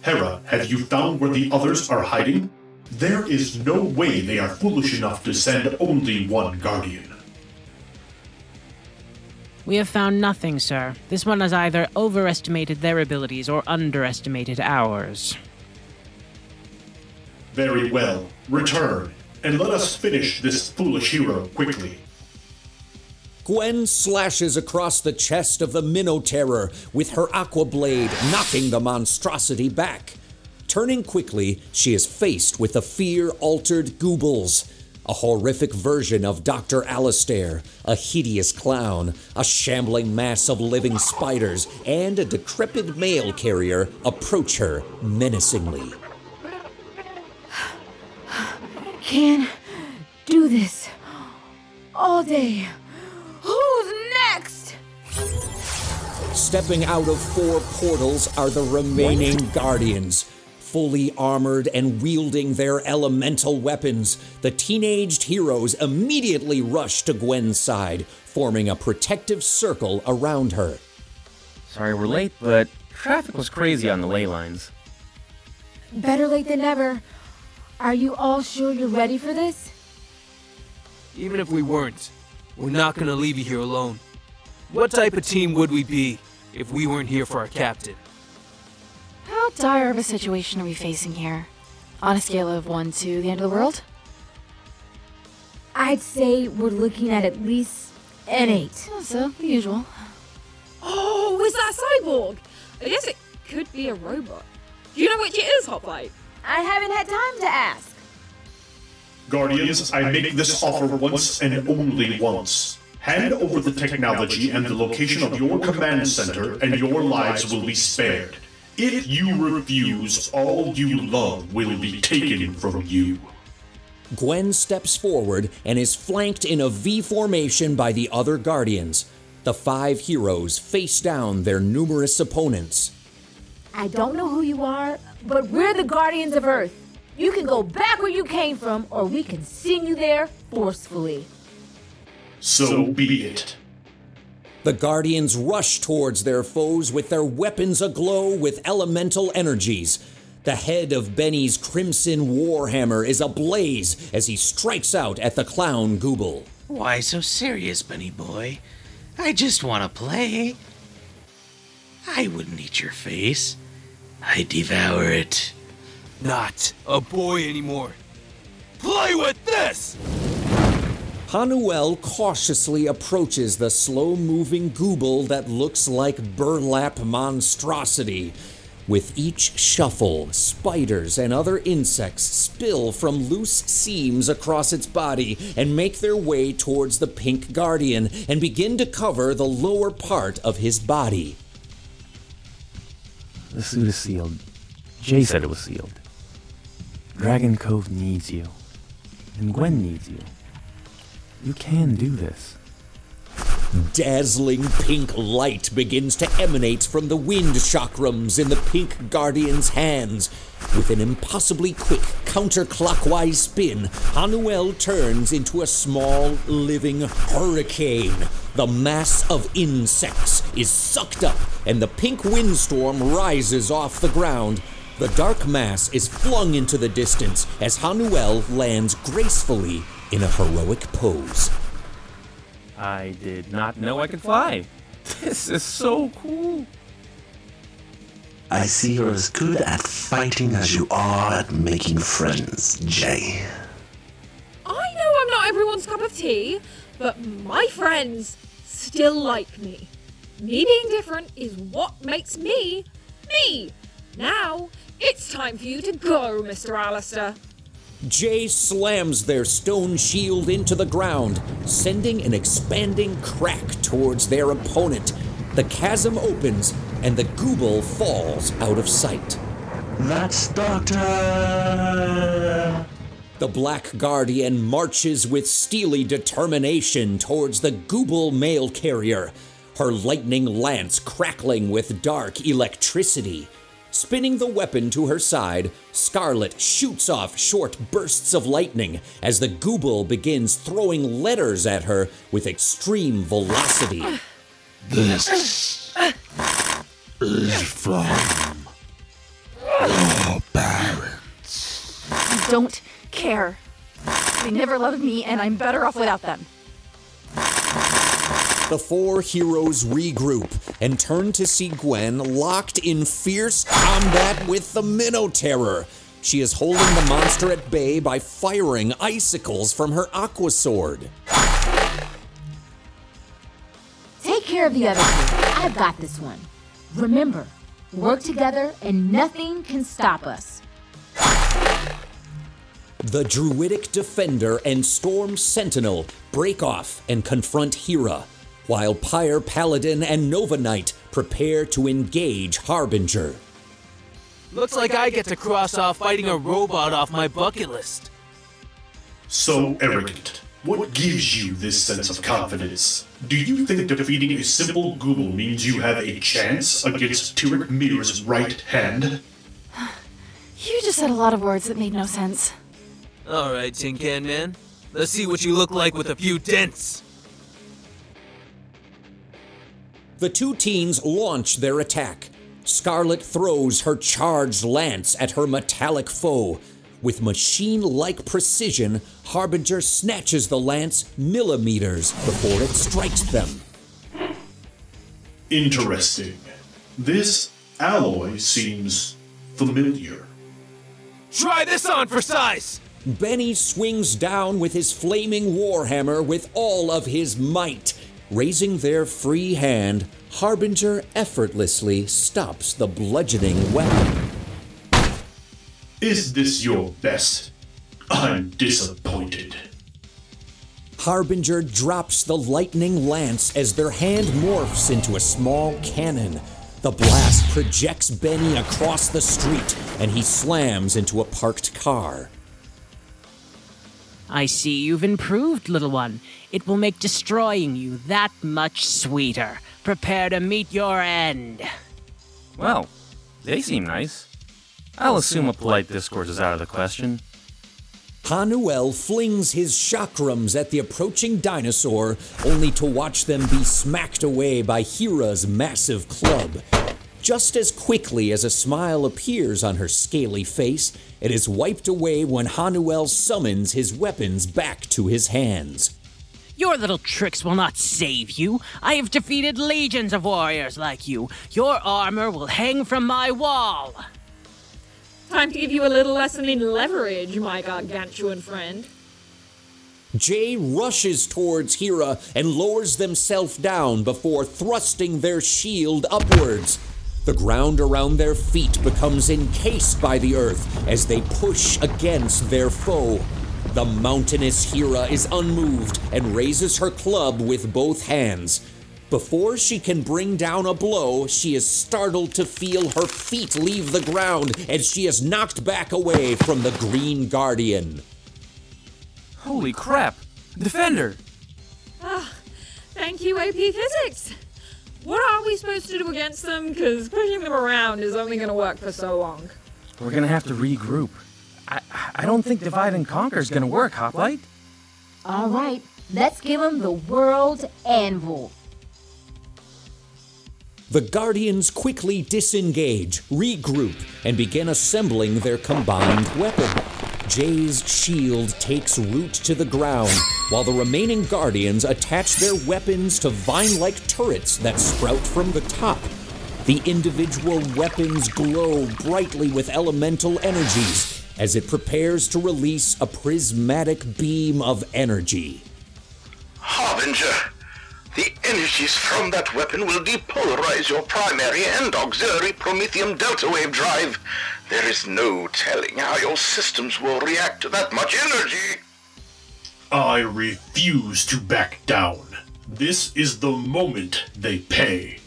Speaker 23: Hera, have you found where the others are hiding? There is no way they are foolish enough to send only one guardian.
Speaker 15: We have found nothing, sir. This one has either overestimated their abilities or underestimated ours.
Speaker 23: Very well. Return, and let us finish this foolish hero quickly.
Speaker 4: Gwen slashes across the chest of the Minoterror with her aqua blade, knocking the monstrosity back. Turning quickly, she is faced with the fear altered Goobles. A horrific version of Dr. Alistair, a hideous clown, a shambling mass of living spiders, and a decrepit mail carrier approach her menacingly.
Speaker 11: Can do this all day. Who's next?
Speaker 4: Stepping out of four portals are the remaining Guardians. Fully armored and wielding their elemental weapons, the teenaged heroes immediately rush to Gwen's side, forming a protective circle around her.
Speaker 12: Sorry we're late, but traffic was crazy on the ley lines.
Speaker 11: Better late than never. Are you all sure you're ready for this?
Speaker 30: Even if we weren't, we're not gonna leave you here alone. What type of team would we be if we weren't here for our captain?
Speaker 19: How dire of a situation are we facing here? On a scale of 1 to the end of the world?
Speaker 11: I'd say we're looking at at least an 8.
Speaker 19: So, the usual.
Speaker 13: Oh, is that cyborg? I guess it could be a robot. Do you know which it is, Hoplite?
Speaker 11: I haven't had time to ask.
Speaker 23: Guardians, I make this offer once and only once. Hand over the technology and the location of your command center, and your lives will be spared. If you refuse, all you love will be taken from you.
Speaker 4: Gwen steps forward and is flanked in a V formation by the other Guardians. The five heroes face down their numerous opponents.
Speaker 11: I don't know who you are, but we're the Guardians of Earth. You can go back where you came from, or we can send you there forcefully.
Speaker 23: So be it.
Speaker 4: The Guardians rush towards their foes with their weapons aglow with elemental energies. The head of Benny's Crimson Warhammer is ablaze as he strikes out at the clown Gooble.
Speaker 27: Why so serious, Benny boy? I just want to play. I wouldn't eat your face. I devour it.
Speaker 20: Not a boy anymore. Play with this!
Speaker 4: Hanuel cautiously approaches the slow moving gooble that looks like burlap monstrosity. With each shuffle, spiders and other insects spill from loose seams across its body and make their way towards the pink guardian and begin to cover the lower part of his body.
Speaker 12: The suit is sealed. Jay said it was sealed. Dragon Cove needs you. And Gwen needs you. You can do this.
Speaker 4: Dazzling pink light begins to emanate from the wind chakrams in the pink guardian's hands. With an impossibly quick counterclockwise spin, Hanuel turns into a small living hurricane. The mass of insects is sucked up, and the pink windstorm rises off the ground. The dark mass is flung into the distance as Hanuel lands gracefully in a heroic pose.
Speaker 12: I did not know I could fly. This is so cool.
Speaker 5: I see you're as good at fighting as you are at making friends, Jay.
Speaker 13: I know I'm not everyone's cup of tea, but my friends still like me. Me being different is what makes me me. Now, it's time for you to go, Mr. Alistair.
Speaker 4: Jay slams their stone shield into the ground, sending an expanding crack towards their opponent. The chasm opens, and the gooble falls out of sight.
Speaker 5: That's Doctor!
Speaker 4: The Black Guardian marches with steely determination towards the gooble mail carrier, her lightning lance crackling with dark electricity. Spinning the weapon to her side, Scarlet shoots off short bursts of lightning as the gooble begins throwing letters at her with extreme velocity.
Speaker 31: This is from your parents.
Speaker 19: I don't care. They never loved me, and I'm better off without them.
Speaker 4: The four heroes regroup and turn to see Gwen locked in fierce combat with the Minoterror. She is holding the monster at bay by firing icicles from her aqua sword.
Speaker 11: Take care of the other two. I've got this one. Remember, work together and nothing can stop us.
Speaker 4: The Druidic Defender and Storm Sentinel break off and confront Hera, while Pyre Paladin and Nova Knight prepare to engage Harbinger.
Speaker 20: Looks like I get to cross off fighting a robot off my bucket list.
Speaker 23: So arrogant. What gives you this sense of confidence? Do you think defeating a simple Gooble means you have a chance against Tyrek Mir's right hand?
Speaker 19: You just said a lot of words that made no sense.
Speaker 20: Alright, Tin Can Man. Let's see what you look like with a few dents.
Speaker 4: The two teens launch their attack. Scarlet throws her charged lance at her metallic foe. With machine like precision, Harbinger snatches the lance millimeters before it strikes them.
Speaker 23: Interesting. This alloy seems familiar.
Speaker 20: Try this on for size!
Speaker 4: Benny swings down with his flaming warhammer with all of his might. Raising their free hand, Harbinger effortlessly stops the bludgeoning weapon.
Speaker 23: Is this your best? I'm disappointed.
Speaker 4: Harbinger drops the lightning lance as their hand morphs into a small cannon. The blast projects Benny across the street, and he slams into a parked car.
Speaker 15: I see you've improved, little one. It will make destroying you that much sweeter. Prepare to meet your end.
Speaker 12: Well, they seem nice. I'll assume a polite discourse is out of the question.
Speaker 4: Hanuel flings his chakrams at the approaching dinosaur, only to watch them be smacked away by Hera's massive club. Just as quickly as a smile appears on her scaly face, it is wiped away when Hanuel summons his weapons back to his hands.
Speaker 15: Your little tricks will not save you. I have defeated legions of warriors like you. Your armor will hang from my wall.
Speaker 13: Time to give you a little lesson in leverage, my gargantuan friend.
Speaker 4: Jay rushes towards Hera and lowers themselves down before thrusting their shield upwards. The ground around their feet becomes encased by the earth as they push against their foe. The mountainous Hera is unmoved and raises her club with both hands. Before she can bring down a blow, she is startled to feel her feet leave the ground as she is knocked back away from the Green Guardian.
Speaker 30: Holy crap! Defender!
Speaker 13: Ah, thank you, AP Physics. What are we supposed to do against them? Because pushing them around is only going to work for so long.
Speaker 32: We're gonna have to regroup. I, I don't think divide and conquer is gonna work, Hoplite.
Speaker 11: All right, let's give them the world anvil.
Speaker 4: The Guardians quickly disengage, regroup, and begin assembling their combined weapon. Jay's shield takes root to the ground, while the remaining Guardians attach their weapons to vine like turrets that sprout from the top. The individual weapons glow brightly with elemental energies as it prepares to release a prismatic beam of energy.
Speaker 29: Harbinger, the energies from that weapon will depolarize your primary and auxiliary promethium delta wave drive. There is no telling how your systems will react to that much energy.
Speaker 28: I refuse to back down. This is the moment they pay.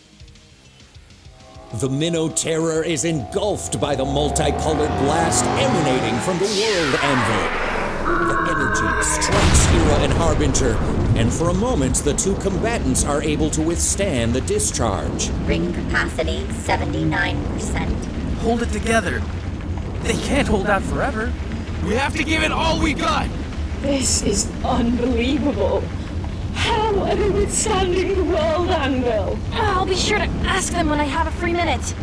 Speaker 4: The Minoterror is engulfed by the multicolored blast emanating from the World Anvil. The energy strikes Hera and Harbinger, and for a moment the two combatants are able to withstand the discharge.
Speaker 22: Ring capacity 79%.
Speaker 30: Hold it together. They can't hold out forever. We have to give it all we got.
Speaker 13: This is unbelievable. How are they withstanding the world anvil?
Speaker 19: I'll be sure to ask them when I have a free minute.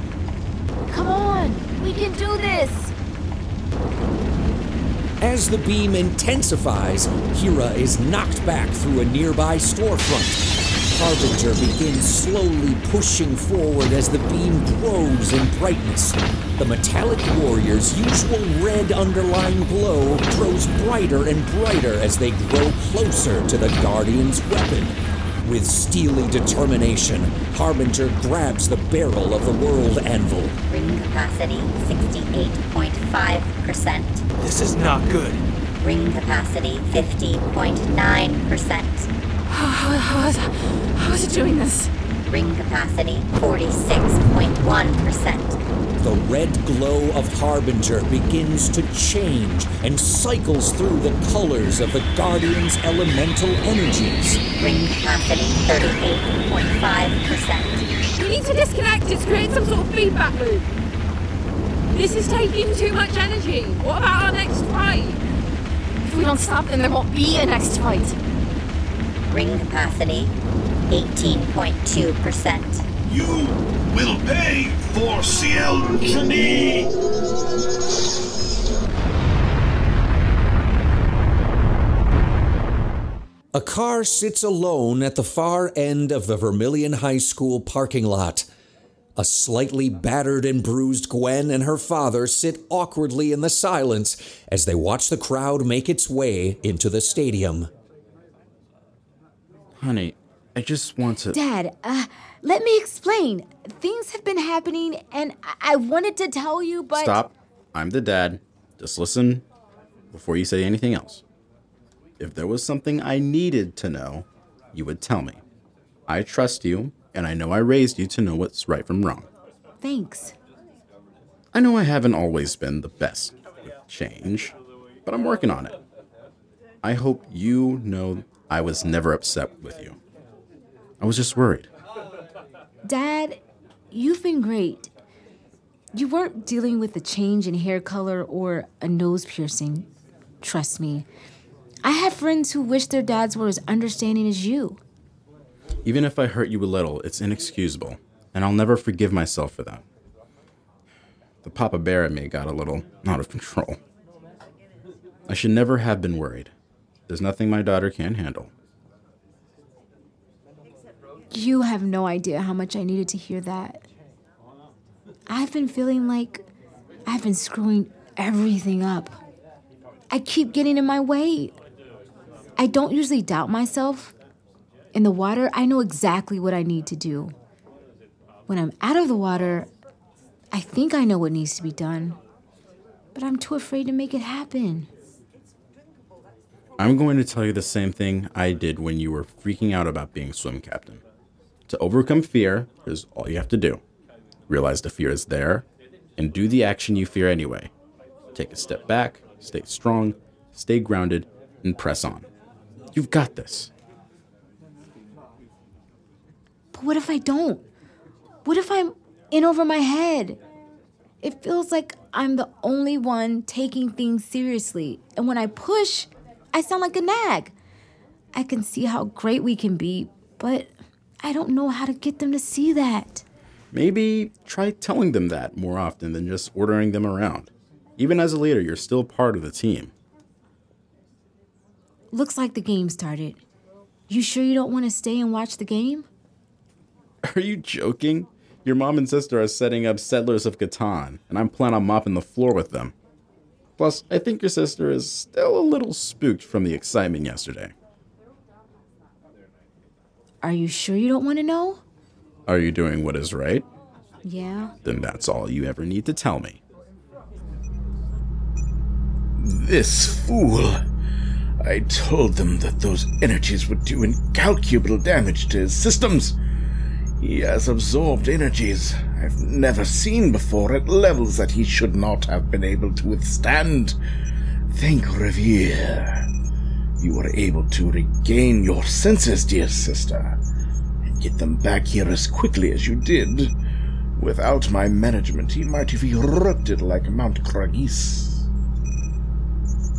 Speaker 11: Come on, we can do this.
Speaker 4: As the beam intensifies, Hera is knocked back through a nearby storefront. Harbinger begins slowly pushing forward as the beam grows in brightness. The metallic warrior's usual red underlying glow grows brighter and brighter as they grow closer to the Guardian's weapon. With steely determination, Harbinger grabs the barrel of the World Anvil.
Speaker 22: Ring capacity 68.5%.
Speaker 30: This is not good.
Speaker 22: Ring capacity 50.9%.
Speaker 19: How, how, how, is, how is it doing this?
Speaker 22: Ring capacity 46.1%.
Speaker 4: The red glow of Harbinger begins to change and cycles through the colors of the Guardian's elemental energies.
Speaker 22: Ring capacity 38.5%.
Speaker 13: We need to disconnect it to create some sort of feedback loop. This is taking too much energy. What about our next fight?
Speaker 19: If we don't stop, then there won't be a next fight.
Speaker 22: Ring capacity 18.2%.
Speaker 28: You will pay for Cielchany!
Speaker 4: A car sits alone at the far end of the Vermillion High School parking lot. A slightly battered and bruised Gwen and her father sit awkwardly in the silence as they watch the crowd make its way into the stadium.
Speaker 8: Honey, I just want to.
Speaker 11: Dad, uh, let me explain. Things have been happening, and I, I wanted to tell you, but.
Speaker 8: Stop. I'm the dad. Just listen before you say anything else. If there was something I needed to know, you would tell me. I trust you, and I know I raised you to know what's right from wrong.
Speaker 11: Thanks.
Speaker 8: I know I haven't always been the best with change, but I'm working on it. I hope you know I was never upset with you. I was just worried.
Speaker 11: Dad, you've been great. You weren't dealing with a change in hair color or a nose piercing. Trust me. I have friends who wish their dads were as understanding as you.
Speaker 8: Even if I hurt you a little, it's inexcusable, and I'll never forgive myself for that. The Papa Bear in me got a little out of control. I should never have been worried. There's nothing my daughter can't handle.
Speaker 11: You have no idea how much I needed to hear that. I've been feeling like I've been screwing everything up. I keep getting in my way. I don't usually doubt myself. In the water, I know exactly what I need to do. When I'm out of the water, I think I know what needs to be done, but I'm too afraid to make it happen.
Speaker 8: I'm going to tell you the same thing I did when you were freaking out about being swim captain. To overcome fear, is all you have to do realize the fear is there, and do the action you fear anyway. Take a step back, stay strong, stay grounded, and press on. You've got this.
Speaker 11: But what if I don't? What if I'm in over my head? It feels like I'm the only one taking things seriously. And when I push, I sound like a nag. I can see how great we can be, but I don't know how to get them to see that.
Speaker 8: Maybe try telling them that more often than just ordering them around. Even as a leader, you're still part of the team.
Speaker 11: Looks like the game started. You sure you don't want to stay and watch the game?
Speaker 8: Are you joking? Your mom and sister are setting up Settlers of Catan, and I'm planning on mopping the floor with them. Plus, I think your sister is still a little spooked from the excitement yesterday.
Speaker 11: Are you sure you don't want to know?
Speaker 8: Are you doing what is right?
Speaker 11: Yeah.
Speaker 8: Then that's all you ever need to tell me.
Speaker 14: This fool. I told them that those energies would do incalculable damage to his systems. He has absorbed energies I've never seen before at levels that he should not have been able to withstand. Thank Revere. You were able to regain your senses, dear sister, and get them back here as quickly as you did. Without my management, he might have erupted like Mount Kragis.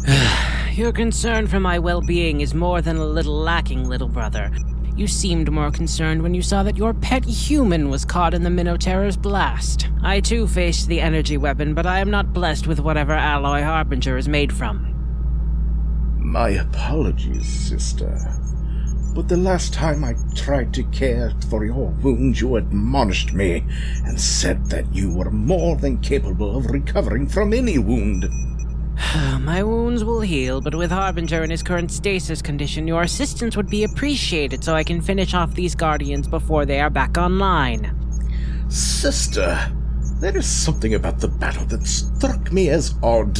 Speaker 15: Your concern for my well being is more than a little lacking, little brother. You seemed more concerned when you saw that your pet human was caught in the Minoterror's blast. I too faced the energy weapon, but I am not blessed with whatever alloy Harbinger is made from.
Speaker 14: My apologies, sister. But the last time I tried to care for your wounds, you admonished me and said that you were more than capable of recovering from any wound.
Speaker 15: My wounds will heal, but with Harbinger in his current stasis condition, your assistance would be appreciated so I can finish off these Guardians before they are back online.
Speaker 14: Sister, there is something about the battle that struck me as odd.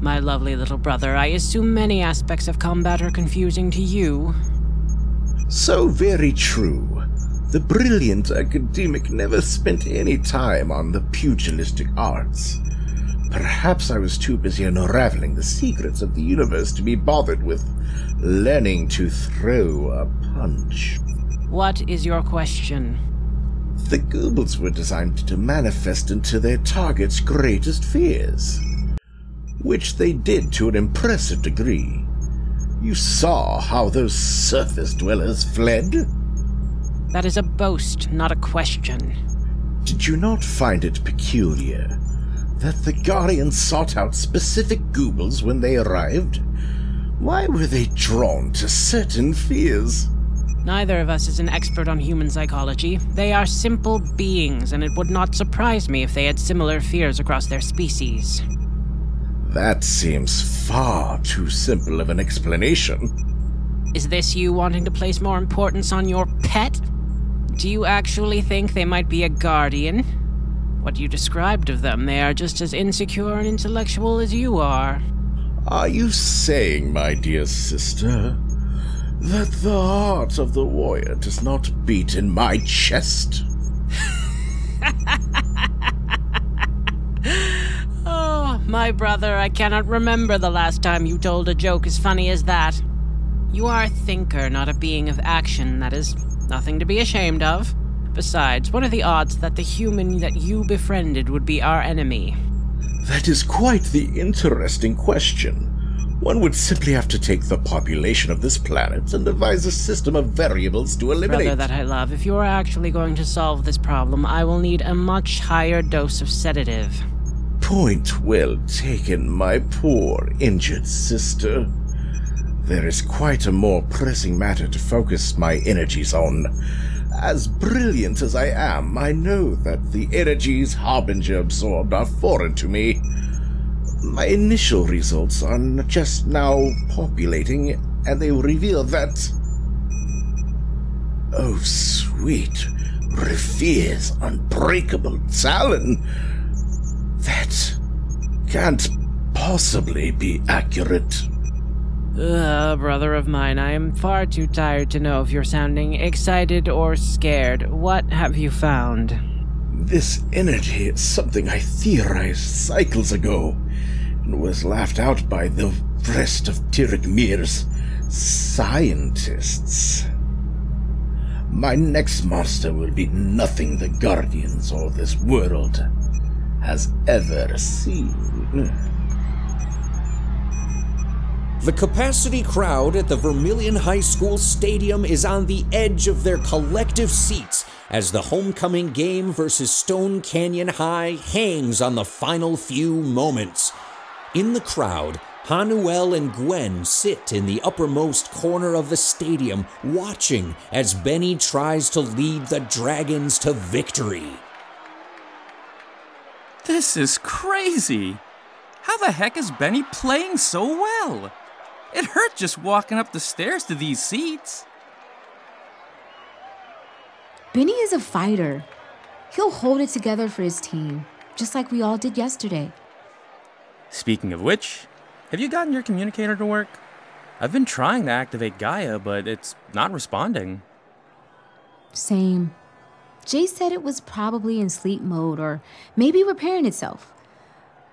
Speaker 15: My lovely little brother, I assume many aspects of combat are confusing to you.
Speaker 14: So very true. The brilliant academic never spent any time on the pugilistic arts. Perhaps I was too busy unraveling the secrets of the universe to be bothered with learning to throw a punch.
Speaker 15: What is your question?
Speaker 14: The Goobles were designed to manifest into their target's greatest fears, which they did to an impressive degree. You saw how those surface dwellers fled?
Speaker 15: That is a boast, not a question.
Speaker 14: Did you not find it peculiar that the Guardians sought out specific Goobles when they arrived? Why were they drawn to certain fears?
Speaker 15: Neither of us is an expert on human psychology. They are simple beings, and it would not surprise me if they had similar fears across their species.
Speaker 14: That seems far too simple of an explanation.
Speaker 15: Is this you wanting to place more importance on your pet? Do you actually think they might be a guardian? What you described of them, they are just as insecure and intellectual as you are.
Speaker 14: Are you saying, my dear sister, that the heart of the warrior does not beat in my chest?
Speaker 15: oh, my brother, I cannot remember the last time you told a joke as funny as that. You are a thinker, not a being of action. That is nothing to be ashamed of. Besides, what are the odds that the human that you befriended would be our enemy?
Speaker 14: That is quite the interesting question. One would simply have to take the population of this planet and devise a system of variables to eliminate.
Speaker 15: Brother that I love, if you are actually going to solve this problem, I will need a much higher dose of sedative.
Speaker 14: Point well taken, my poor injured sister. There is quite a more pressing matter to focus my energies on. As brilliant as I am, I know that the energies Harbinger absorbed are foreign to me. My initial results are just now populating, and they reveal that. Oh, sweet, Revere's unbreakable talon! That can't possibly be accurate.
Speaker 15: Brother of mine, I am far too tired to know if you're sounding excited or scared. What have you found?
Speaker 14: This energy is something I theorized cycles ago, and was laughed out by the rest of Tirik Mir's scientists. My next monster will be nothing the Guardians or this world has ever seen.
Speaker 4: The capacity crowd at the Vermillion High School Stadium is on the edge of their collective seats as the homecoming game versus Stone Canyon High hangs on the final few moments. In the crowd, Hanuel and Gwen sit in the uppermost corner of the stadium, watching as Benny tries to lead the Dragons to victory.
Speaker 12: This is crazy! How the heck is Benny playing so well? It hurt just walking up the stairs to these seats.
Speaker 11: Benny is a fighter. He'll hold it together for his team, just like we all did yesterday.
Speaker 12: Speaking of which, have you gotten your communicator to work? I've been trying to activate Gaia, but it's not responding.
Speaker 11: Same. Jay said it was probably in sleep mode or maybe repairing itself.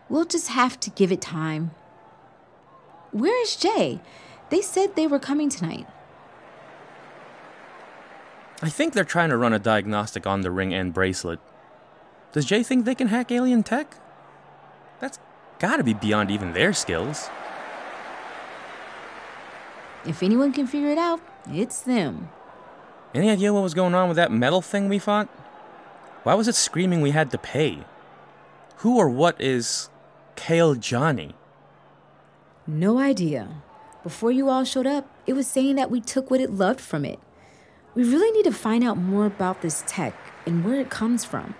Speaker 11: We'll just have to give it time. Where is Jay? They said they were coming tonight.
Speaker 12: I think they're trying to run a diagnostic on the ring and bracelet. Does Jay think they can hack alien tech? That's gotta be beyond even their skills.
Speaker 11: If anyone can figure it out, it's them.
Speaker 12: Any idea what was going on with that metal thing we fought? Why was it screaming we had to pay? Who or what is Kale Johnny?
Speaker 11: No idea. Before you all showed up, it was saying that we took what it loved from it. We really need to find out more about this tech and where it comes from.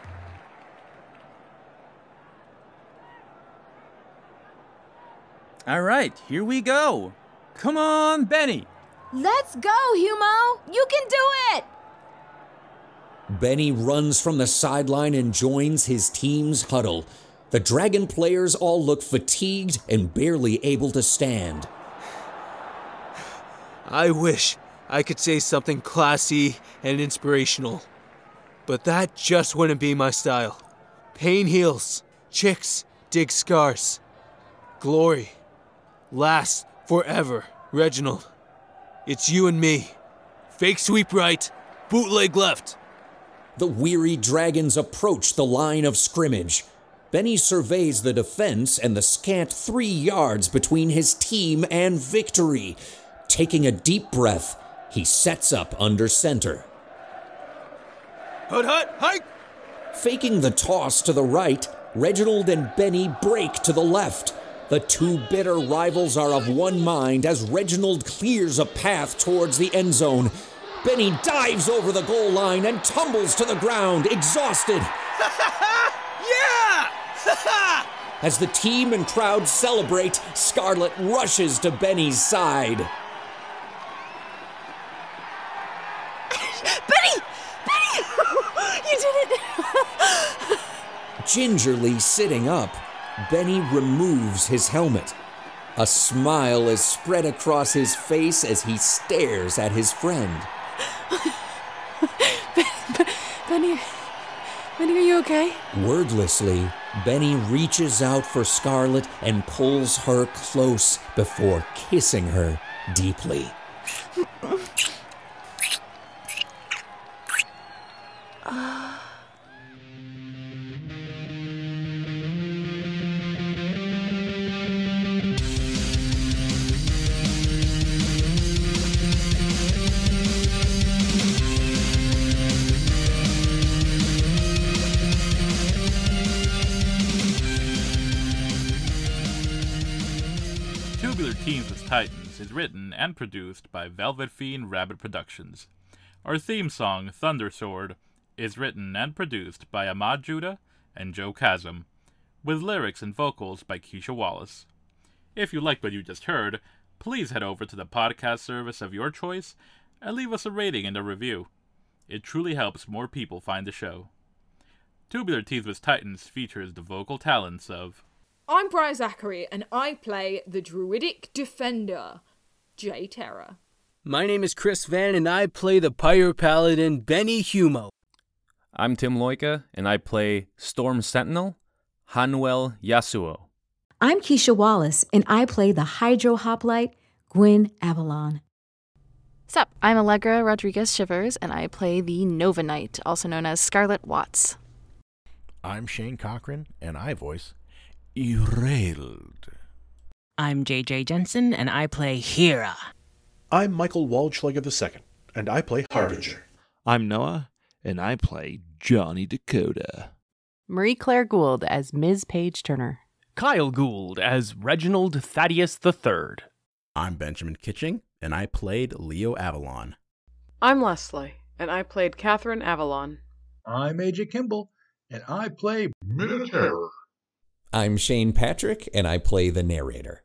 Speaker 12: All right, here we go. Come on, Benny.
Speaker 11: Let's go, Humo! You can do it!
Speaker 4: Benny runs from the sideline and joins his team's huddle. The Dragon players all look fatigued and barely able to stand.
Speaker 20: I wish I could say something classy and inspirational, but that just wouldn't be my style. Pain heals, chicks dig scars. Glory lasts forever. Reginald, it's you and me. Fake sweep right, bootleg left.
Speaker 4: The weary dragons approach the line of scrimmage. Benny surveys the defense and the scant three yards between his team and victory. Taking a deep breath, he sets up under center.
Speaker 20: Hut hut, hike!
Speaker 4: Faking the toss to the right, Reginald and Benny break to the left. The two bitter rivals are of one mind as Reginald clears a path towards the end zone. Benny dives over the goal line and tumbles to the ground, exhausted.
Speaker 20: yeah!
Speaker 4: As the team and crowd celebrate, Scarlet rushes to Benny's side.
Speaker 19: Benny! Benny! you did it!
Speaker 4: Gingerly sitting up, Benny removes his helmet. A smile is spread across his face as he stares at his friend.
Speaker 33: Benny, Benny, are you okay?
Speaker 4: Wordlessly, Benny reaches out for Scarlet and pulls her close before kissing her deeply.
Speaker 34: Is written and produced by Velvet Fiend Rabbit Productions. Our theme song, Thunder Sword, is written and produced by Ahmad Judah and Joe Chasm, with lyrics and vocals by Keisha Wallace. If you liked what you just heard, please head over to the podcast service of your choice and leave us a rating and a review. It truly helps more people find the show. Tubular Teens with Titans features the vocal talents of
Speaker 13: I'm Briar Zachary, and I play the Druidic Defender, Jay Terra.
Speaker 17: My name is Chris Van, and I play the Pyro Paladin, Benny Humo.
Speaker 12: I'm Tim Loika, and I play Storm Sentinel, Hanuel Yasuo.
Speaker 11: I'm Keisha Wallace, and I play the Hydro Hoplite, Gwen Avalon.
Speaker 19: Sup, I'm Allegra Rodriguez Shivers, and I play the Nova Knight, also known as Scarlet Watts.
Speaker 14: I'm Shane Cochran, and I voice Errold.
Speaker 15: I'm JJ Jensen, and I play Hera.
Speaker 23: I'm Michael Waldschlager II, and I play Harbinger.
Speaker 21: I'm Noah, and I play Johnny Dakota.
Speaker 35: Marie Claire Gould as Ms. Paige Turner.
Speaker 36: Kyle Gould as Reginald Thaddeus III.
Speaker 8: I'm Benjamin Kitching, and I played Leo Avalon.
Speaker 6: I'm Leslie, and I played Catherine Avalon.
Speaker 37: I'm AJ Kimball, and I play
Speaker 26: Minoterror.
Speaker 4: I'm Shane Patrick, and I play the narrator.